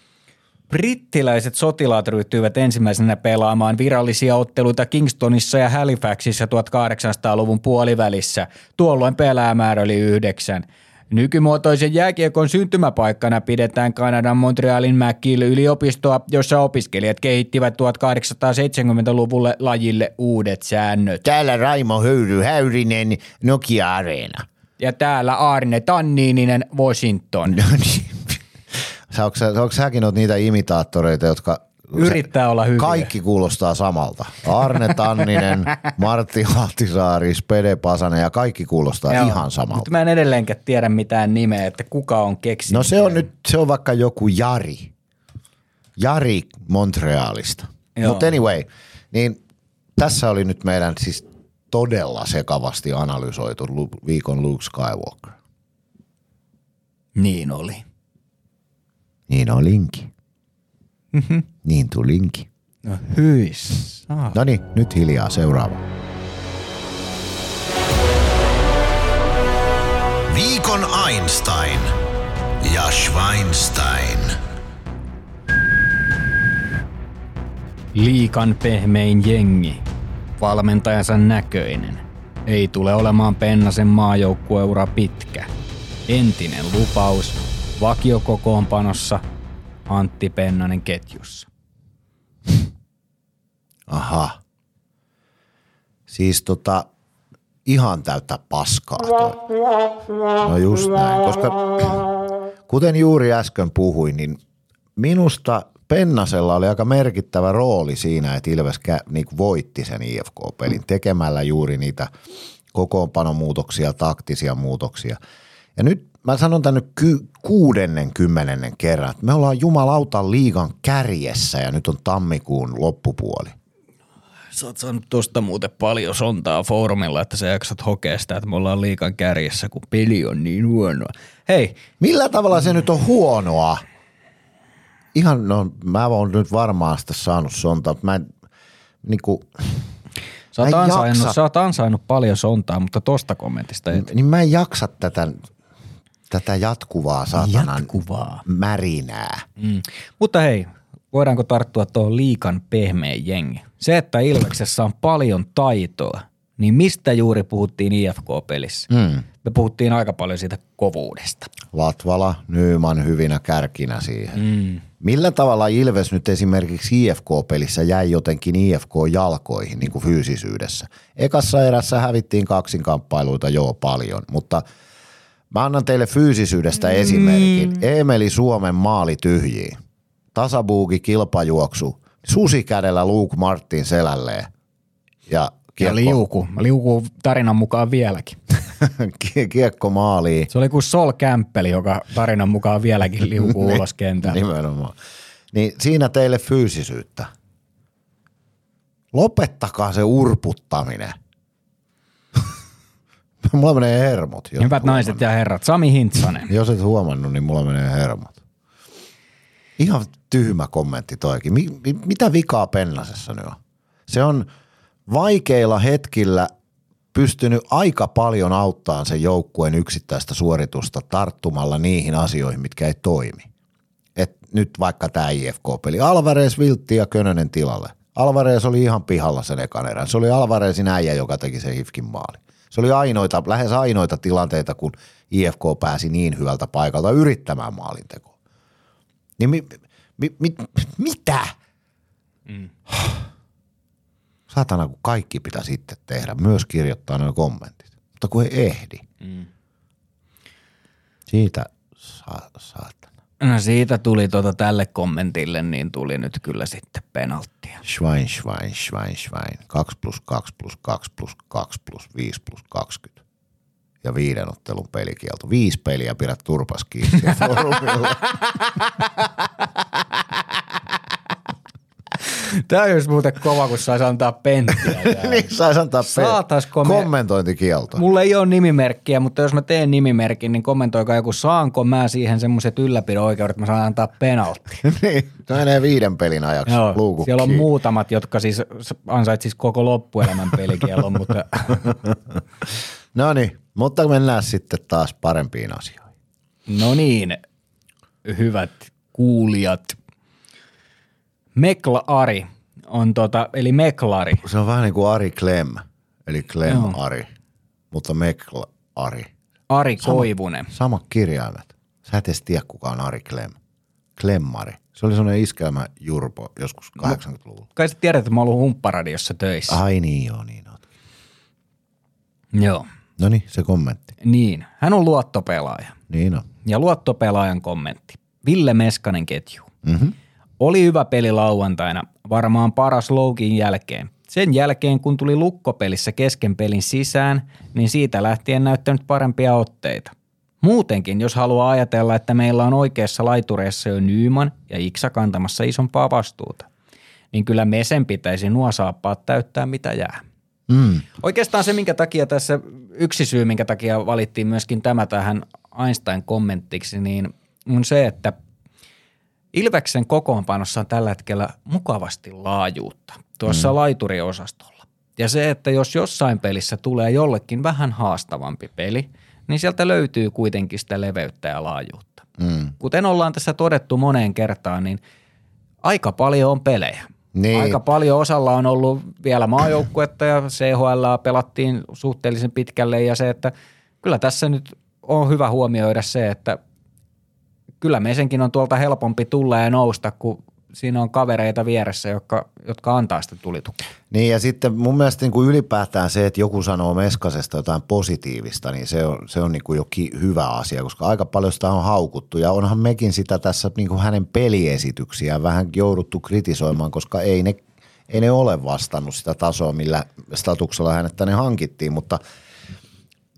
Brittiläiset sotilaat ryhtyivät ensimmäisenä pelaamaan virallisia otteluita Kingstonissa ja Halifaxissa 1800-luvun puolivälissä. Tuolloin pelaamäärä oli yhdeksän. Nykymuotoisen jääkiekon syntymäpaikkana pidetään Kanadan Montrealin McGill yliopistoa, jossa opiskelijat kehittivät 1870-luvulle lajille uudet säännöt. Täällä Raimo Höyry Häyrinen Nokia-areena. Ja täällä Arne Tanniininen Washington. No niin. Sä, onko, sä, onko säkin oot niitä imitaattoreita, jotka... Yrittää olla hyviä. Kaikki kuulostaa samalta. Arne Tanninen, Martti Ahtisaari, Spede Pasanen ja kaikki kuulostaa Joo, ihan samalta. Mutta mä en edelleenkään tiedä mitään nimeä, että kuka on keksinyt. No se on nyt, se on vaikka joku Jari. Jari Montrealista. Mutta anyway, niin tässä oli nyt meidän siis todella sekavasti analysoitu viikon Luke Skywalker. Niin oli. Niin olinkin. Mhm. Niin tulinkin. No hyis. Ah. No niin, nyt hiljaa seuraava. Viikon Einstein ja Schweinstein. Liikan pehmein jengi. Valmentajansa näköinen. Ei tule olemaan Pennasen maajoukkueura pitkä. Entinen lupaus. Vakiokokoonpanossa. Antti Pennanen ketjussa. Aha. Siis tota, ihan täyttä paskaa. No just näin, koska kuten juuri äsken puhuin, niin minusta Pennasella oli aika merkittävä rooli siinä, että Ilves kä- niinku voitti sen IFK-pelin tekemällä juuri niitä kokoonpanomuutoksia, taktisia muutoksia. Ja nyt mä sanon tänne ky- kuudennen, kymmenennen kerran, että me ollaan jumalauta liigan kärjessä ja nyt on tammikuun loppupuoli. Sä oot saanut tosta muuten paljon sontaa foorumilla, että sä jaksat hokea sitä, että me ollaan liikan kärjessä, kun peli on niin huonoa. Hei, Millä tavalla se nyt on huonoa? Ihan, no mä oon nyt varmaan sitä saanut sontaa, mutta mä en, niinku, sä oot, Mä en ansainnut, sä oot ansainnut paljon sontaa, mutta tosta kommentista et. niin mä en jaksa tätä, tätä jatkuvaa saatanan Jatkuvaa. märinää. Mm. Mutta hei, voidaanko tarttua tuohon liikan pehmeä jengi? Se, että Ilveksessä on paljon taitoa, niin mistä juuri puhuttiin IFK-pelissä? Mm. Me puhuttiin aika paljon siitä kovuudesta. Latvala, Nyman hyvinä kärkinä siihen. Mm. Millä tavalla Ilves nyt esimerkiksi IFK-pelissä jäi jotenkin IFK-jalkoihin niin kuin fyysisyydessä? Ekassa erässä hävittiin kaksinkamppailuita joo paljon, mutta mä annan teille fyysisyydestä esimerkin. Emeli Suomen maali tyhjiin. Tasabuuki kilpajuoksu. Susikädellä Luke Martin selälleen. Ja Ja kiekko, liuku. Liuku tarinan mukaan vieläkin. kie- kiekko maaliin. Se oli kuin Sol Kämppeli, joka tarinan mukaan vieläkin liukuu ulos kentällä. Nimenomaan. Niin siinä teille fyysisyyttä. Lopettakaa se urputtaminen. mulla menee hermot. Hyvät naiset ja herrat, Sami Hintsanen. Jos et huomannut, niin mulla menee hermot. Ihan tyhmä kommentti toikin. Mi- mi- mitä vikaa Pennasessa nyt on? Se on vaikeilla hetkillä pystynyt aika paljon auttamaan sen joukkueen yksittäistä suoritusta tarttumalla niihin asioihin, mitkä ei toimi. Et nyt vaikka tämä IFK-peli. Alvarez, Viltti ja Könönen tilalle. Alvarez oli ihan pihalla sen ekan erän. Se oli Alvarezin äijä, joka teki sen Hifkin maali. Se oli ainoita, lähes ainoita tilanteita, kun IFK pääsi niin hyvältä paikalta yrittämään maalintekoa. Niin mi, mi, mi, mitä? Mm. Satana, kun kaikki pitää sitten tehdä, myös kirjoittaa nuo kommentit. Mutta kun ei ehdi. Mm. Siitä sa, saatana. No siitä tuli tuota tälle kommentille, niin tuli nyt kyllä sitten penalttia. Schwein, Schwein, Schwein, Schwein. 2 plus 2 plus 2 plus 2 plus 5 plus 20. Ja viiden ottelun pelikielto. Viisi peliä pidät turpas kiinni. Tämä olisi muuten kova, kun saisi antaa penttiä. niin saisi antaa Saataisko me- kommentointikielto. Mulla ei ole nimimerkkiä, mutta jos mä teen nimimerkin, niin kommentoikaa joku, saanko mä siihen semmoiset ylläpidon oikeudet, että mä saan antaa penaltti. niin, se menee viiden pelin ajaksi. Joo, luukut siellä on muutamat, jotka siis ansaitsis koko loppuelämän pelikielon, mutta No niin, mutta mennään sitten taas parempiin asioihin. no niin, hyvät kuulijat. Mekla Ari on tota, eli Meklari. Se on vähän niin kuin Ari Klem, eli Klem Joo. Ari, mutta Mekla Ari. Ari Koivunen. Samat kirjaimet. Sä et edes tiedä, kuka on Ari Klem. Klemmari. Se oli sellainen iskelmä Jurpo joskus 80-luvulla. Kai sä tiedät, että mä oon ollut humpparadiossa töissä. Ai niin joo, niin. Joo. No niin, se kommentti. Niin, hän on luottopelaaja. Niin on. Ja luottopelaajan kommentti. Ville Meskanen ketju. Mm-hmm. Oli hyvä peli lauantaina, varmaan paras loukin jälkeen. Sen jälkeen, kun tuli lukkopelissä kesken pelin sisään, niin siitä lähtien näyttänyt parempia otteita. Muutenkin, jos haluaa ajatella, että meillä on oikeassa laitureessa jo Nyyman ja Iksa kantamassa isompaa vastuuta, niin kyllä Mesen pitäisi nuo saappaat täyttää mitä jää. Mm. Oikeastaan se, minkä takia tässä, yksi syy, minkä takia valittiin myöskin tämä tähän Einstein kommenttiksi, niin on se, että Ilveksen kokoonpanossa on tällä hetkellä mukavasti laajuutta tuossa mm. laituriosastolla. Ja se, että jos jossain pelissä tulee jollekin vähän haastavampi peli, niin sieltä löytyy kuitenkin sitä leveyttä ja laajuutta. Mm. Kuten ollaan tässä todettu moneen kertaan, niin aika paljon on pelejä. Niin. Aika paljon osalla on ollut vielä maajoukkuetta ja CHL pelattiin suhteellisen pitkälle ja se, että kyllä tässä nyt on hyvä huomioida se, että kyllä meisenkin on tuolta helpompi tulla ja nousta, kun siinä on kavereita vieressä, jotka, jotka antaa sitä tulitukea. Niin ja sitten mun mielestä niin kuin ylipäätään se, että joku sanoo Meskasesta jotain positiivista, niin se on, se on niin kuin jokin hyvä asia, koska aika paljon sitä on haukuttu ja onhan mekin sitä tässä niin kuin hänen peliesityksiään vähän jouduttu kritisoimaan, koska ei ne, ei ne ole vastannut sitä tasoa, millä statuksella hänet tänne hankittiin, mutta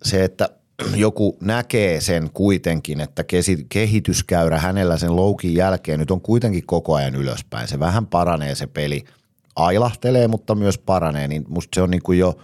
se, että joku näkee sen kuitenkin, että kehityskäyrä hänellä sen loukin jälkeen nyt on kuitenkin koko ajan ylöspäin. Se vähän paranee se peli, ailahtelee, mutta myös paranee, niin musta se on niin kuin jo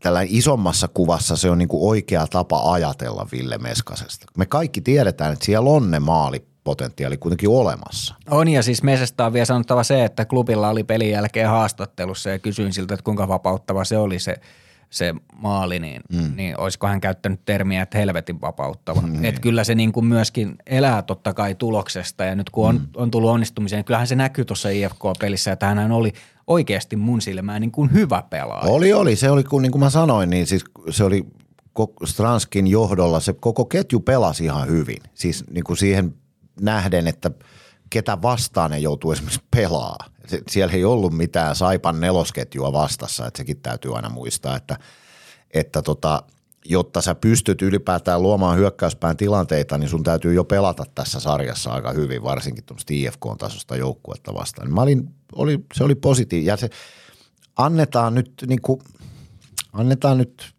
tällä isommassa kuvassa se on niin kuin oikea tapa ajatella Ville Meskasesta. Me kaikki tiedetään, että siellä on ne maalipotentiaali kuitenkin olemassa. On ja siis Mesestä on vielä sanottava se, että klubilla oli pelin jälkeen haastattelussa ja kysyin siltä, että kuinka vapauttava se oli se – se maali, niin, mm. niin olisiko hän käyttänyt termiä, että helvetin vapauttava. Mm. Että kyllä se niin kuin myöskin elää totta kai tuloksesta ja nyt kun on, mm. on tullut onnistumiseen, niin kyllähän se näkyy tuossa IFK-pelissä, että hän oli oikeasti mun silmään niin kuin hyvä pelaaja. Oli, oli. Se oli, kun niin kuin mä sanoin, niin siis se oli Stranskin johdolla, se koko ketju pelasi ihan hyvin. Siis niin kuin siihen nähden, että ketä vastaan ne joutuu esimerkiksi pelaa siellä ei ollut mitään Saipan nelosketjua vastassa, että sekin täytyy aina muistaa, että, että tota, jotta sä pystyt ylipäätään luomaan hyökkäyspään tilanteita, niin sun täytyy jo pelata tässä sarjassa aika hyvin, varsinkin tuommoista IFK-tasosta joukkuetta vastaan. Mä olin, oli, se oli positiivinen ja se annetaan nyt, niin kuin, annetaan nyt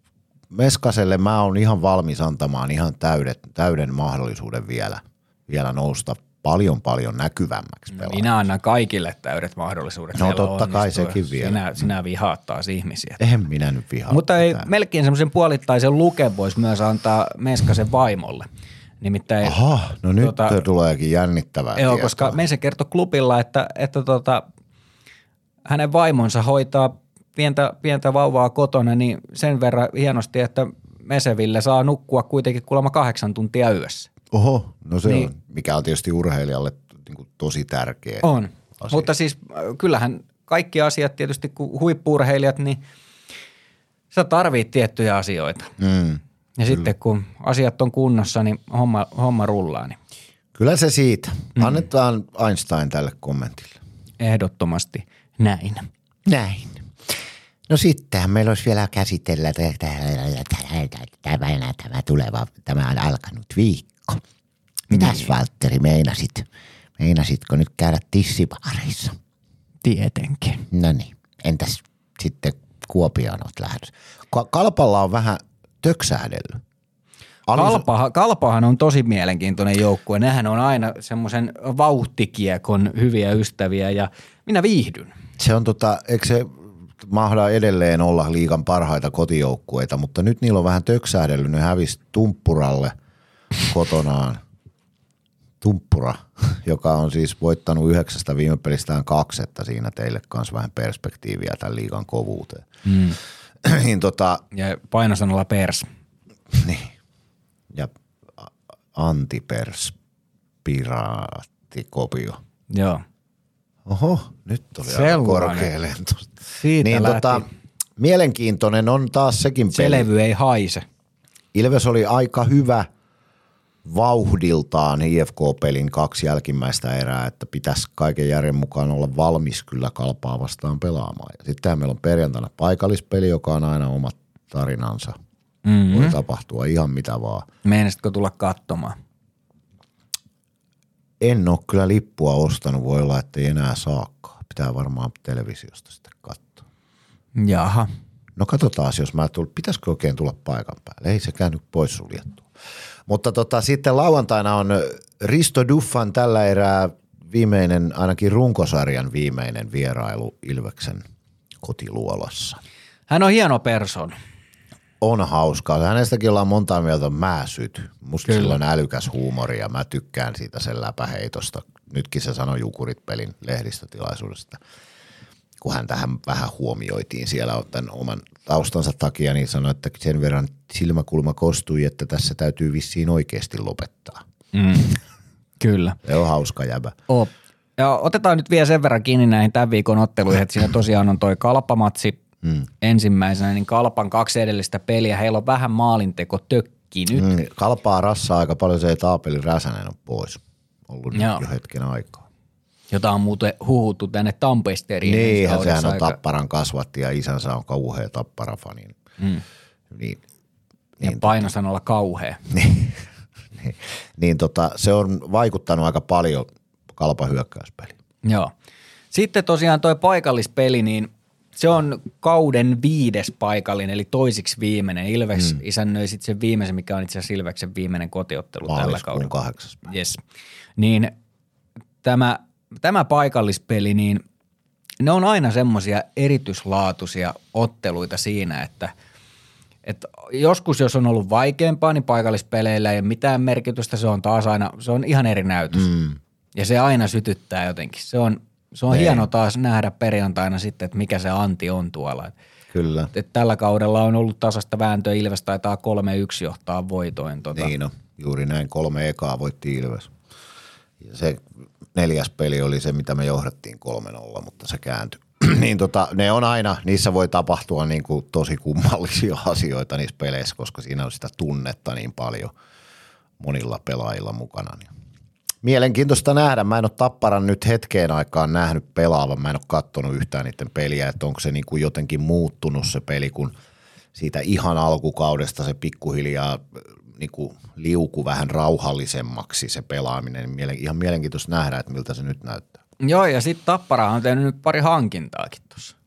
Meskaselle, mä oon ihan valmis antamaan ihan täydet, täyden mahdollisuuden vielä, vielä nousta paljon paljon näkyvämmäksi pelaajaksi. Minä annan kaikille täydet mahdollisuudet. No totta kai sekin vielä. Sinä, sinä vihaat taas ihmisiä. En minä nyt vihaa. Mutta ei, melkein semmoisen puolittaisen luke voisi myös antaa Meskasen vaimolle. Nimittäin, Aha, no nyt tota, tuleekin jännittävää Joo, tietoa. koska Meise kertoi klubilla, että, että tota, hänen vaimonsa hoitaa pientä, pientä vauvaa kotona niin sen verran hienosti, että Meseville saa nukkua kuitenkin kuulemma kahdeksan tuntia yössä. Oho, no se niin, on, mikä on tietysti urheilijalle niin kuin tosi tärkeä On, asia. mutta siis äh, kyllähän kaikki asiat tietysti, kun huippuurheilijat, niin sä tarvit tiettyjä asioita. Mm, ja kyllä. sitten kun asiat on kunnossa, niin homma, homma rullaa. Niin. Kyllä se siitä. Mm. Annetaan Einstein tälle kommentille. Ehdottomasti näin. Näin. No sitten meillä olisi vielä käsitellä tämä, tämä tuleva, tämä on alkanut viikko viikko. Mitäs niin. Valtteri meinasit? Meinasitko nyt käydä tissibaareissa? Tietenkin. No niin. Entäs sitten Kuopioon olet lähdössä? Kalpalla on vähän töksähdellyt. Kalpahan, Kalpahan on tosi mielenkiintoinen joukkue. Nehän on aina semmoisen vauhtikiekon hyviä ystäviä ja minä viihdyn. Se on tota, eikö se mahda edelleen olla liikan parhaita kotijoukkueita, mutta nyt niillä on vähän töksähdellyt. Ne hävisi Tumppuralle – kotonaan Tumppura, joka on siis voittanut yhdeksästä viime pelistään kaksi, että siinä teille kanssa vähän perspektiiviä tämän liigan kovuuteen. Mm. niin tota, ja painosanalla pers. Niin. Ja antiperspiraattikopio. Joo. Oho, nyt oli aika korkea lento. Siitä niin, tota, mielenkiintoinen on taas sekin peli. Se levy ei haise. Ilves oli aika hyvä – vauhdiltaan IFK-pelin kaksi jälkimmäistä erää, että pitäisi kaiken järjen mukaan olla valmis kyllä kalpaa vastaan pelaamaan. Ja sitten meillä on perjantaina paikallispeli, joka on aina omat tarinansa. Mm-hmm. Voi tapahtua ihan mitä vaan. Meinasitko tulla katsomaan? En ole kyllä lippua ostanut, voi olla, että ei enää saakaan. Pitää varmaan televisiosta sitten katsoa. Jaha. No katsotaan, jos mä tulen. Pitäisikö oikein tulla paikan päälle? Ei sekään nyt pois suljettu. Mutta tota, sitten lauantaina on Risto Duffan tällä erää viimeinen, ainakin runkosarjan viimeinen vierailu Ilveksen kotiluolassa. Hän on hieno person. on hauskaa. Hänestäkin ollaan monta mieltä määsyt. Musta Kyllä. sillä on älykäs huumori ja mä tykkään siitä sen läpäheitosta. Nytkin se sanoi Jukurit pelin lehdistötilaisuudesta. Kun hän tähän vähän huomioitiin siellä tämän oman taustansa takia, niin sanoi, että sen verran silmäkulma kostui, että tässä täytyy vissiin oikeasti lopettaa. Mm. Kyllä. Se on hauska jäbä. Oo. Ja otetaan nyt vielä sen verran kiinni näihin tämän viikon otteluihin, että siinä tosiaan on toi kalpamatsi mm. ensimmäisenä, niin kalpan kaksi edellistä peliä, heillä on vähän maalinteko tökki nyt. Mm. Kalpaa rassaa aika paljon se, että Aapeli Räsänen on pois. Ollut nyt Joo. jo hetken aikaa. Jota on muuten huhuttu tänne Tampesteriin. Niinhän sehän on aika- Tapparan kasvatti ja isänsä on kauhea Tappara-fani. Mm. Niin, Ja painostan olla kauhea. niin, niin, niin tota, se on vaikuttanut aika paljon kalpan hyökkäyspeli. Joo. Sitten tosiaan toi paikallispeli, niin se on kauden viides paikallinen, eli toisiksi viimeinen. Ilves mm. isännöi sitten sen viimeisen, mikä on itse asiassa Ilveksen viimeinen kotiottelu tällä kaudella. kahdeksas päivä. Yes. Niin tämä, tämä paikallispeli, niin ne on aina semmoisia erityislaatuisia otteluita siinä, että, että joskus jos on ollut vaikeampaa, niin paikallispeleillä ei ole mitään merkitystä. Se on taas aina, se on ihan eri näytös. Mm. Ja se aina sytyttää jotenkin. Se on, se on hieno taas nähdä perjantaina sitten, että mikä se anti on tuolla. Et, Kyllä, et tällä kaudella on ollut tasasta vääntöä. Ilves taitaa 3-1 johtaa voitoin. Tota. niin on. Juuri näin kolme ekaa voitti Ilves. Ja se neljäs peli oli se, mitä me johdettiin 3-0, mutta se kääntyi. niin tota, ne on aina, niissä voi tapahtua niin kuin tosi kummallisia asioita niissä peleissä, koska siinä on sitä tunnetta niin paljon monilla pelaajilla mukana. Niin. Mielenkiintoista nähdä. Mä en ole Tapparan nyt hetkeen aikaan nähnyt pelaavan. Mä en ole katsonut yhtään niiden peliä, että onko se niin kuin jotenkin muuttunut se peli, kun siitä ihan alkukaudesta se pikkuhiljaa niin kuin liuku vähän rauhallisemmaksi se pelaaminen. Mielen, ihan mielenkiintoista nähdä, että miltä se nyt näyttää. Joo, ja sitten Tappara on tehnyt nyt pari hankintaakin tuossa.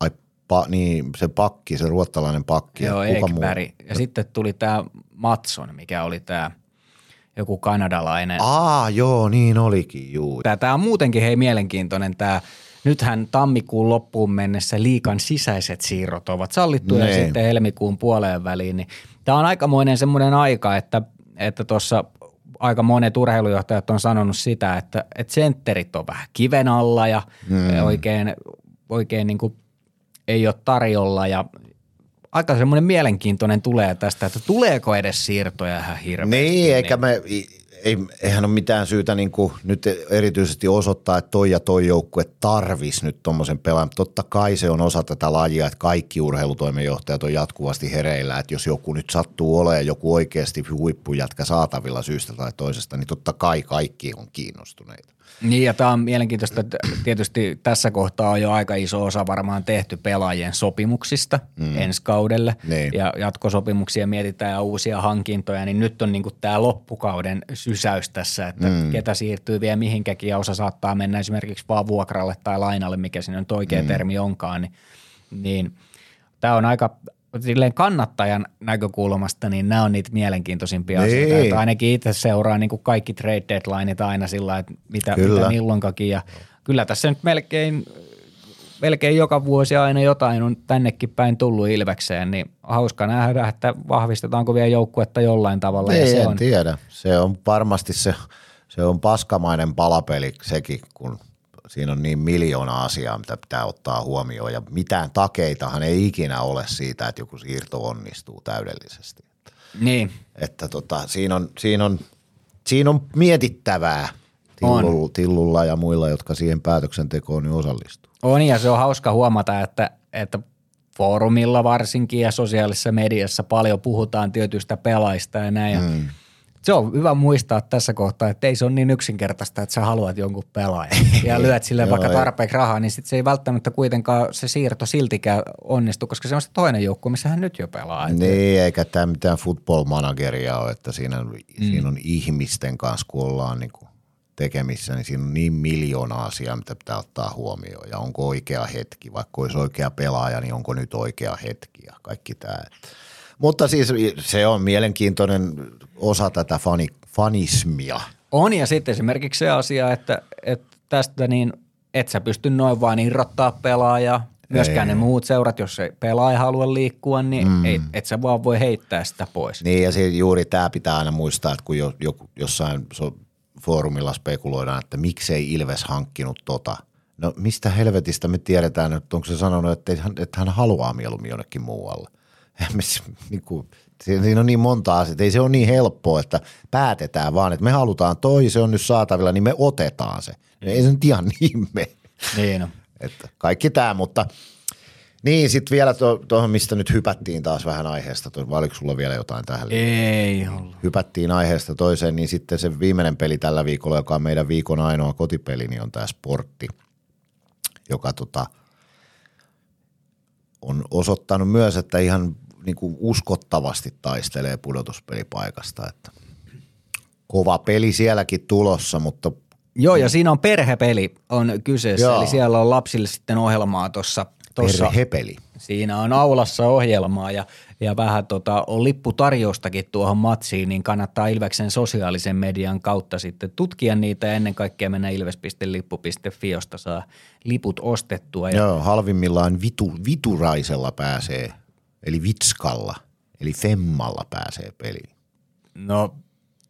Ai, pa, niin, se pakki, se ruottalainen pakki. Joo, ja kuka muu? Ja sitten tuli tämä Matson, mikä oli tämä joku kanadalainen. Aa, joo, niin olikin, juu. Tämä on muutenkin hei mielenkiintoinen tämä. Nythän tammikuun loppuun mennessä liikan sisäiset siirrot ovat sallittuja Niin. sitten helmikuun puoleen väliin. Niin tämä on aikamoinen semmoinen aika, että että tuossa aika monet urheilujohtajat on sanonut sitä, että, että sentterit on vähän kiven alla ja mm. oikein, oikein niin kuin ei ole tarjolla ja aika semmoinen mielenkiintoinen tulee tästä, että tuleeko edes siirtoja ihan hirveästi. Niin, eikä me, ei, eihän ole mitään syytä niin kuin nyt erityisesti osoittaa, että toi ja toi joukkue tarvis nyt tuommoisen pelaajan. Totta kai se on osa tätä lajia, että kaikki urheilutoimenjohtajat on jatkuvasti hereillä, että jos joku nyt sattuu olemaan joku oikeasti huippujätkä saatavilla syystä tai toisesta, niin totta kai kaikki on kiinnostuneita. Niin ja tämä on mielenkiintoista, että tietysti tässä kohtaa on jo aika iso osa varmaan tehty pelaajien sopimuksista mm. ensi kaudelle Niin. ja jatkosopimuksia mietitään ja uusia hankintoja, niin nyt on niinku tämä loppukauden sysäys tässä, että mm. ketä siirtyy vielä mihinkäkin ja osa saattaa mennä esimerkiksi vaan vuokralle tai lainalle, mikä siinä nyt oikea mm. termi onkaan, niin, niin tämä on aika silleen kannattajan näkökulmasta, niin nämä on niitä mielenkiintoisimpia Niin. asioita. Että ainakin itse seuraa niin kuin kaikki trade deadlineit aina sillä, että mitä, Kyllä. mitä milloinkakin. Ja kyllä tässä nyt melkein, melkein joka vuosi aina jotain on tännekin päin tullut Ilvekseen, niin hauska nähdä, että vahvistetaanko vielä joukkuetta jollain tavalla. ja Ei, se en on, tiedä. Se on varmasti se, se on paskamainen palapeli sekin, kun siinä on niin miljoona asiaa, mitä pitää ottaa huomioon. Ja mitään takeitahan ei ikinä ole siitä, että joku siirto onnistuu täydellisesti. niin, Että tota, siinä, on, siinä, on, siinä on mietittävää Tillulla, Tillulla ja muilla, jotka siihen päätöksentekoon nyt osallistuu. On ja se on hauska huomata, että, että foorumilla varsinkin ja sosiaalisessa mediassa paljon puhutaan tietyistä pelaista ja näin. Mm. Se on hyvä muistaa tässä kohtaa, että ei se ole niin yksinkertaista, että sä haluat jonkun pelaajan ja lyöt sille vaikka tarpeeksi rahaa, niin sit se ei välttämättä kuitenkaan se siirto siltikään onnistu, koska se on se toinen joukko, missä hän nyt jo pelaa. Niin, eikä tämä mitään football manageria ole, että siinä, mm. siinä on ihmisten kanssa, kun ollaan niin kuin tekemissä, niin siinä on niin miljoona asiaa, mitä pitää ottaa huomioon. Ja onko oikea hetki, vaikka olisi oikea pelaaja, niin onko nyt oikea hetki ja kaikki tämä. Mutta siis se on mielenkiintoinen osa tätä fani, fanismia. On ja sitten esimerkiksi se asia, että, että tästä niin et sä pysty noin vaan irrottaa pelaajaa. Myöskään ei. ne muut seurat, jos se pelaaja halua liikkua, niin mm. ei, et sä vaan voi heittää sitä pois. Niin ja se, juuri tämä pitää aina muistaa, että kun jo, jo, jossain so, foorumilla spekuloidaan, että miksei Ilves hankkinut tota. No mistä helvetistä me tiedetään, että onko se sanonut, että, hän, että hän haluaa mieluummin jonnekin muualle. niin kuin, siinä on niin monta asiaa, ei se ole niin helppoa, että päätetään vaan, että me halutaan toi, se on nyt saatavilla, niin me otetaan se. Ei se nyt ihan niin me. Niin on. Että kaikki tämä, mutta niin sitten vielä tuohon, to, mistä nyt hypättiin taas vähän aiheesta, vai oliko sulla vielä jotain tähän? Ei ollut. Hypättiin aiheesta toiseen, niin sitten se viimeinen peli tällä viikolla, joka on meidän viikon ainoa kotipeli, niin on tämä sportti, joka tota, on osoittanut myös, että ihan niin kuin uskottavasti taistelee pudotuspelipaikasta, että kova peli sielläkin tulossa, mutta Joo, ja siinä on perhepeli on kyseessä, Joo. eli siellä on lapsille sitten ohjelmaa tuossa. Perhepeli. Siinä on aulassa ohjelmaa ja, ja vähän tota, on lipputarjoustakin tuohon matsiin, niin kannattaa Ilveksen sosiaalisen median kautta sitten tutkia niitä ja ennen kaikkea mennä ilves.lippu.fi, josta saa liput ostettua. Ja... Joo, halvimmillaan vitu, vituraisella pääsee, eli vitskalla, eli femmalla pääsee peliin. No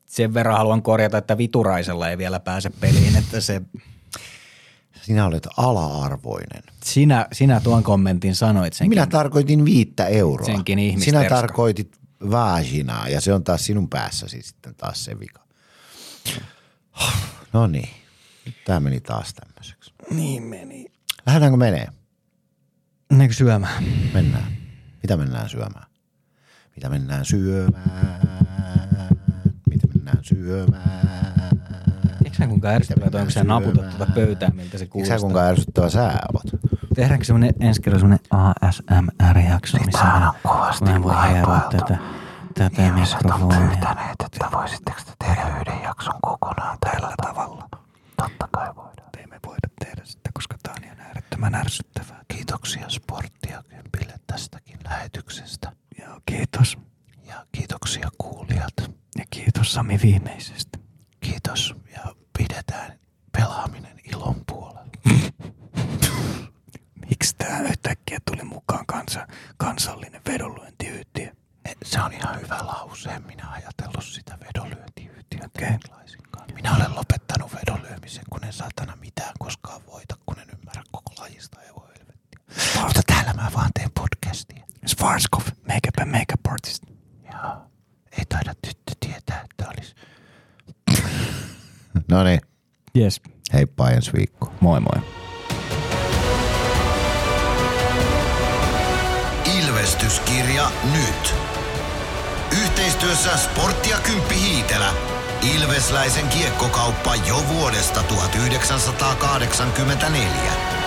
sen verran haluan korjata, että Vituraisella ei vielä pääse peliin, että se... Sinä olet ala-arvoinen. Sinä, sinä tuon kommentin sanoit senkin. Minä tarkoitin viittä euroa. Senkin Sinä tarkoitit vaginaa ja se on taas sinun päässäsi sitten taas se vika. No niin, tämä meni taas tämmöiseksi. Niin meni. Lähdetäänkö menee? Mennäänkö syömään? Mennään. Mitä mennään syömään? Mitä mennään syömään? mennään syömään. Eikö sä kuinka ärsyttävää, että onko sä naputat tuota pöytää, miltä se kuulostaa? Eikö sä kuinka ärsyttävä sä oot? Tehdäänkö semmonen ensi kerran semmonen ASMR-jakso, missä mä, kovasti mä voin hierua tätä, tätä mikrofonia. on pyytäneet, että voisitteko te tehdä yhden jakson kokonaan tällä tavalla. Totta kai voidaan. Ei me voida tehdä sitä, äärettömän ärsyttävää. Kiitoksia Sporttia Kympille tästäkin lähetyksestä. Joo, kiitos. Ja kiitoksia kuulijat. Ja kiitos Sami viimeisestä. Kiitos ja pidetään pelaaminen ilon puolella. Miksi tämä yhtäkkiä tuli mukaan kansa, kansallinen vedonlyöntiyhtiö? Se on ihan hyvä lause. En minä ajatellut sitä vedonlyöntiyhtiötä okay. Minä olen lopettanut vedonlyömisen, kun en saatana mitään koskaan voita, kun en ymmärrä koko lajista ja voi helvettiä. Mutta täällä mä vaan teen podcastia. Svarskov, makeup and makeup artist. Joo. Ei taida tyttö tietää, että olisi. no niin. Yes. Heippa ensi viikko. Moi moi. Ilvestyskirja nyt. Yhteistyössä Sportti ja Kymppi Hiitelä. Ilvesläisen kiekkokauppa jo vuodesta 1984.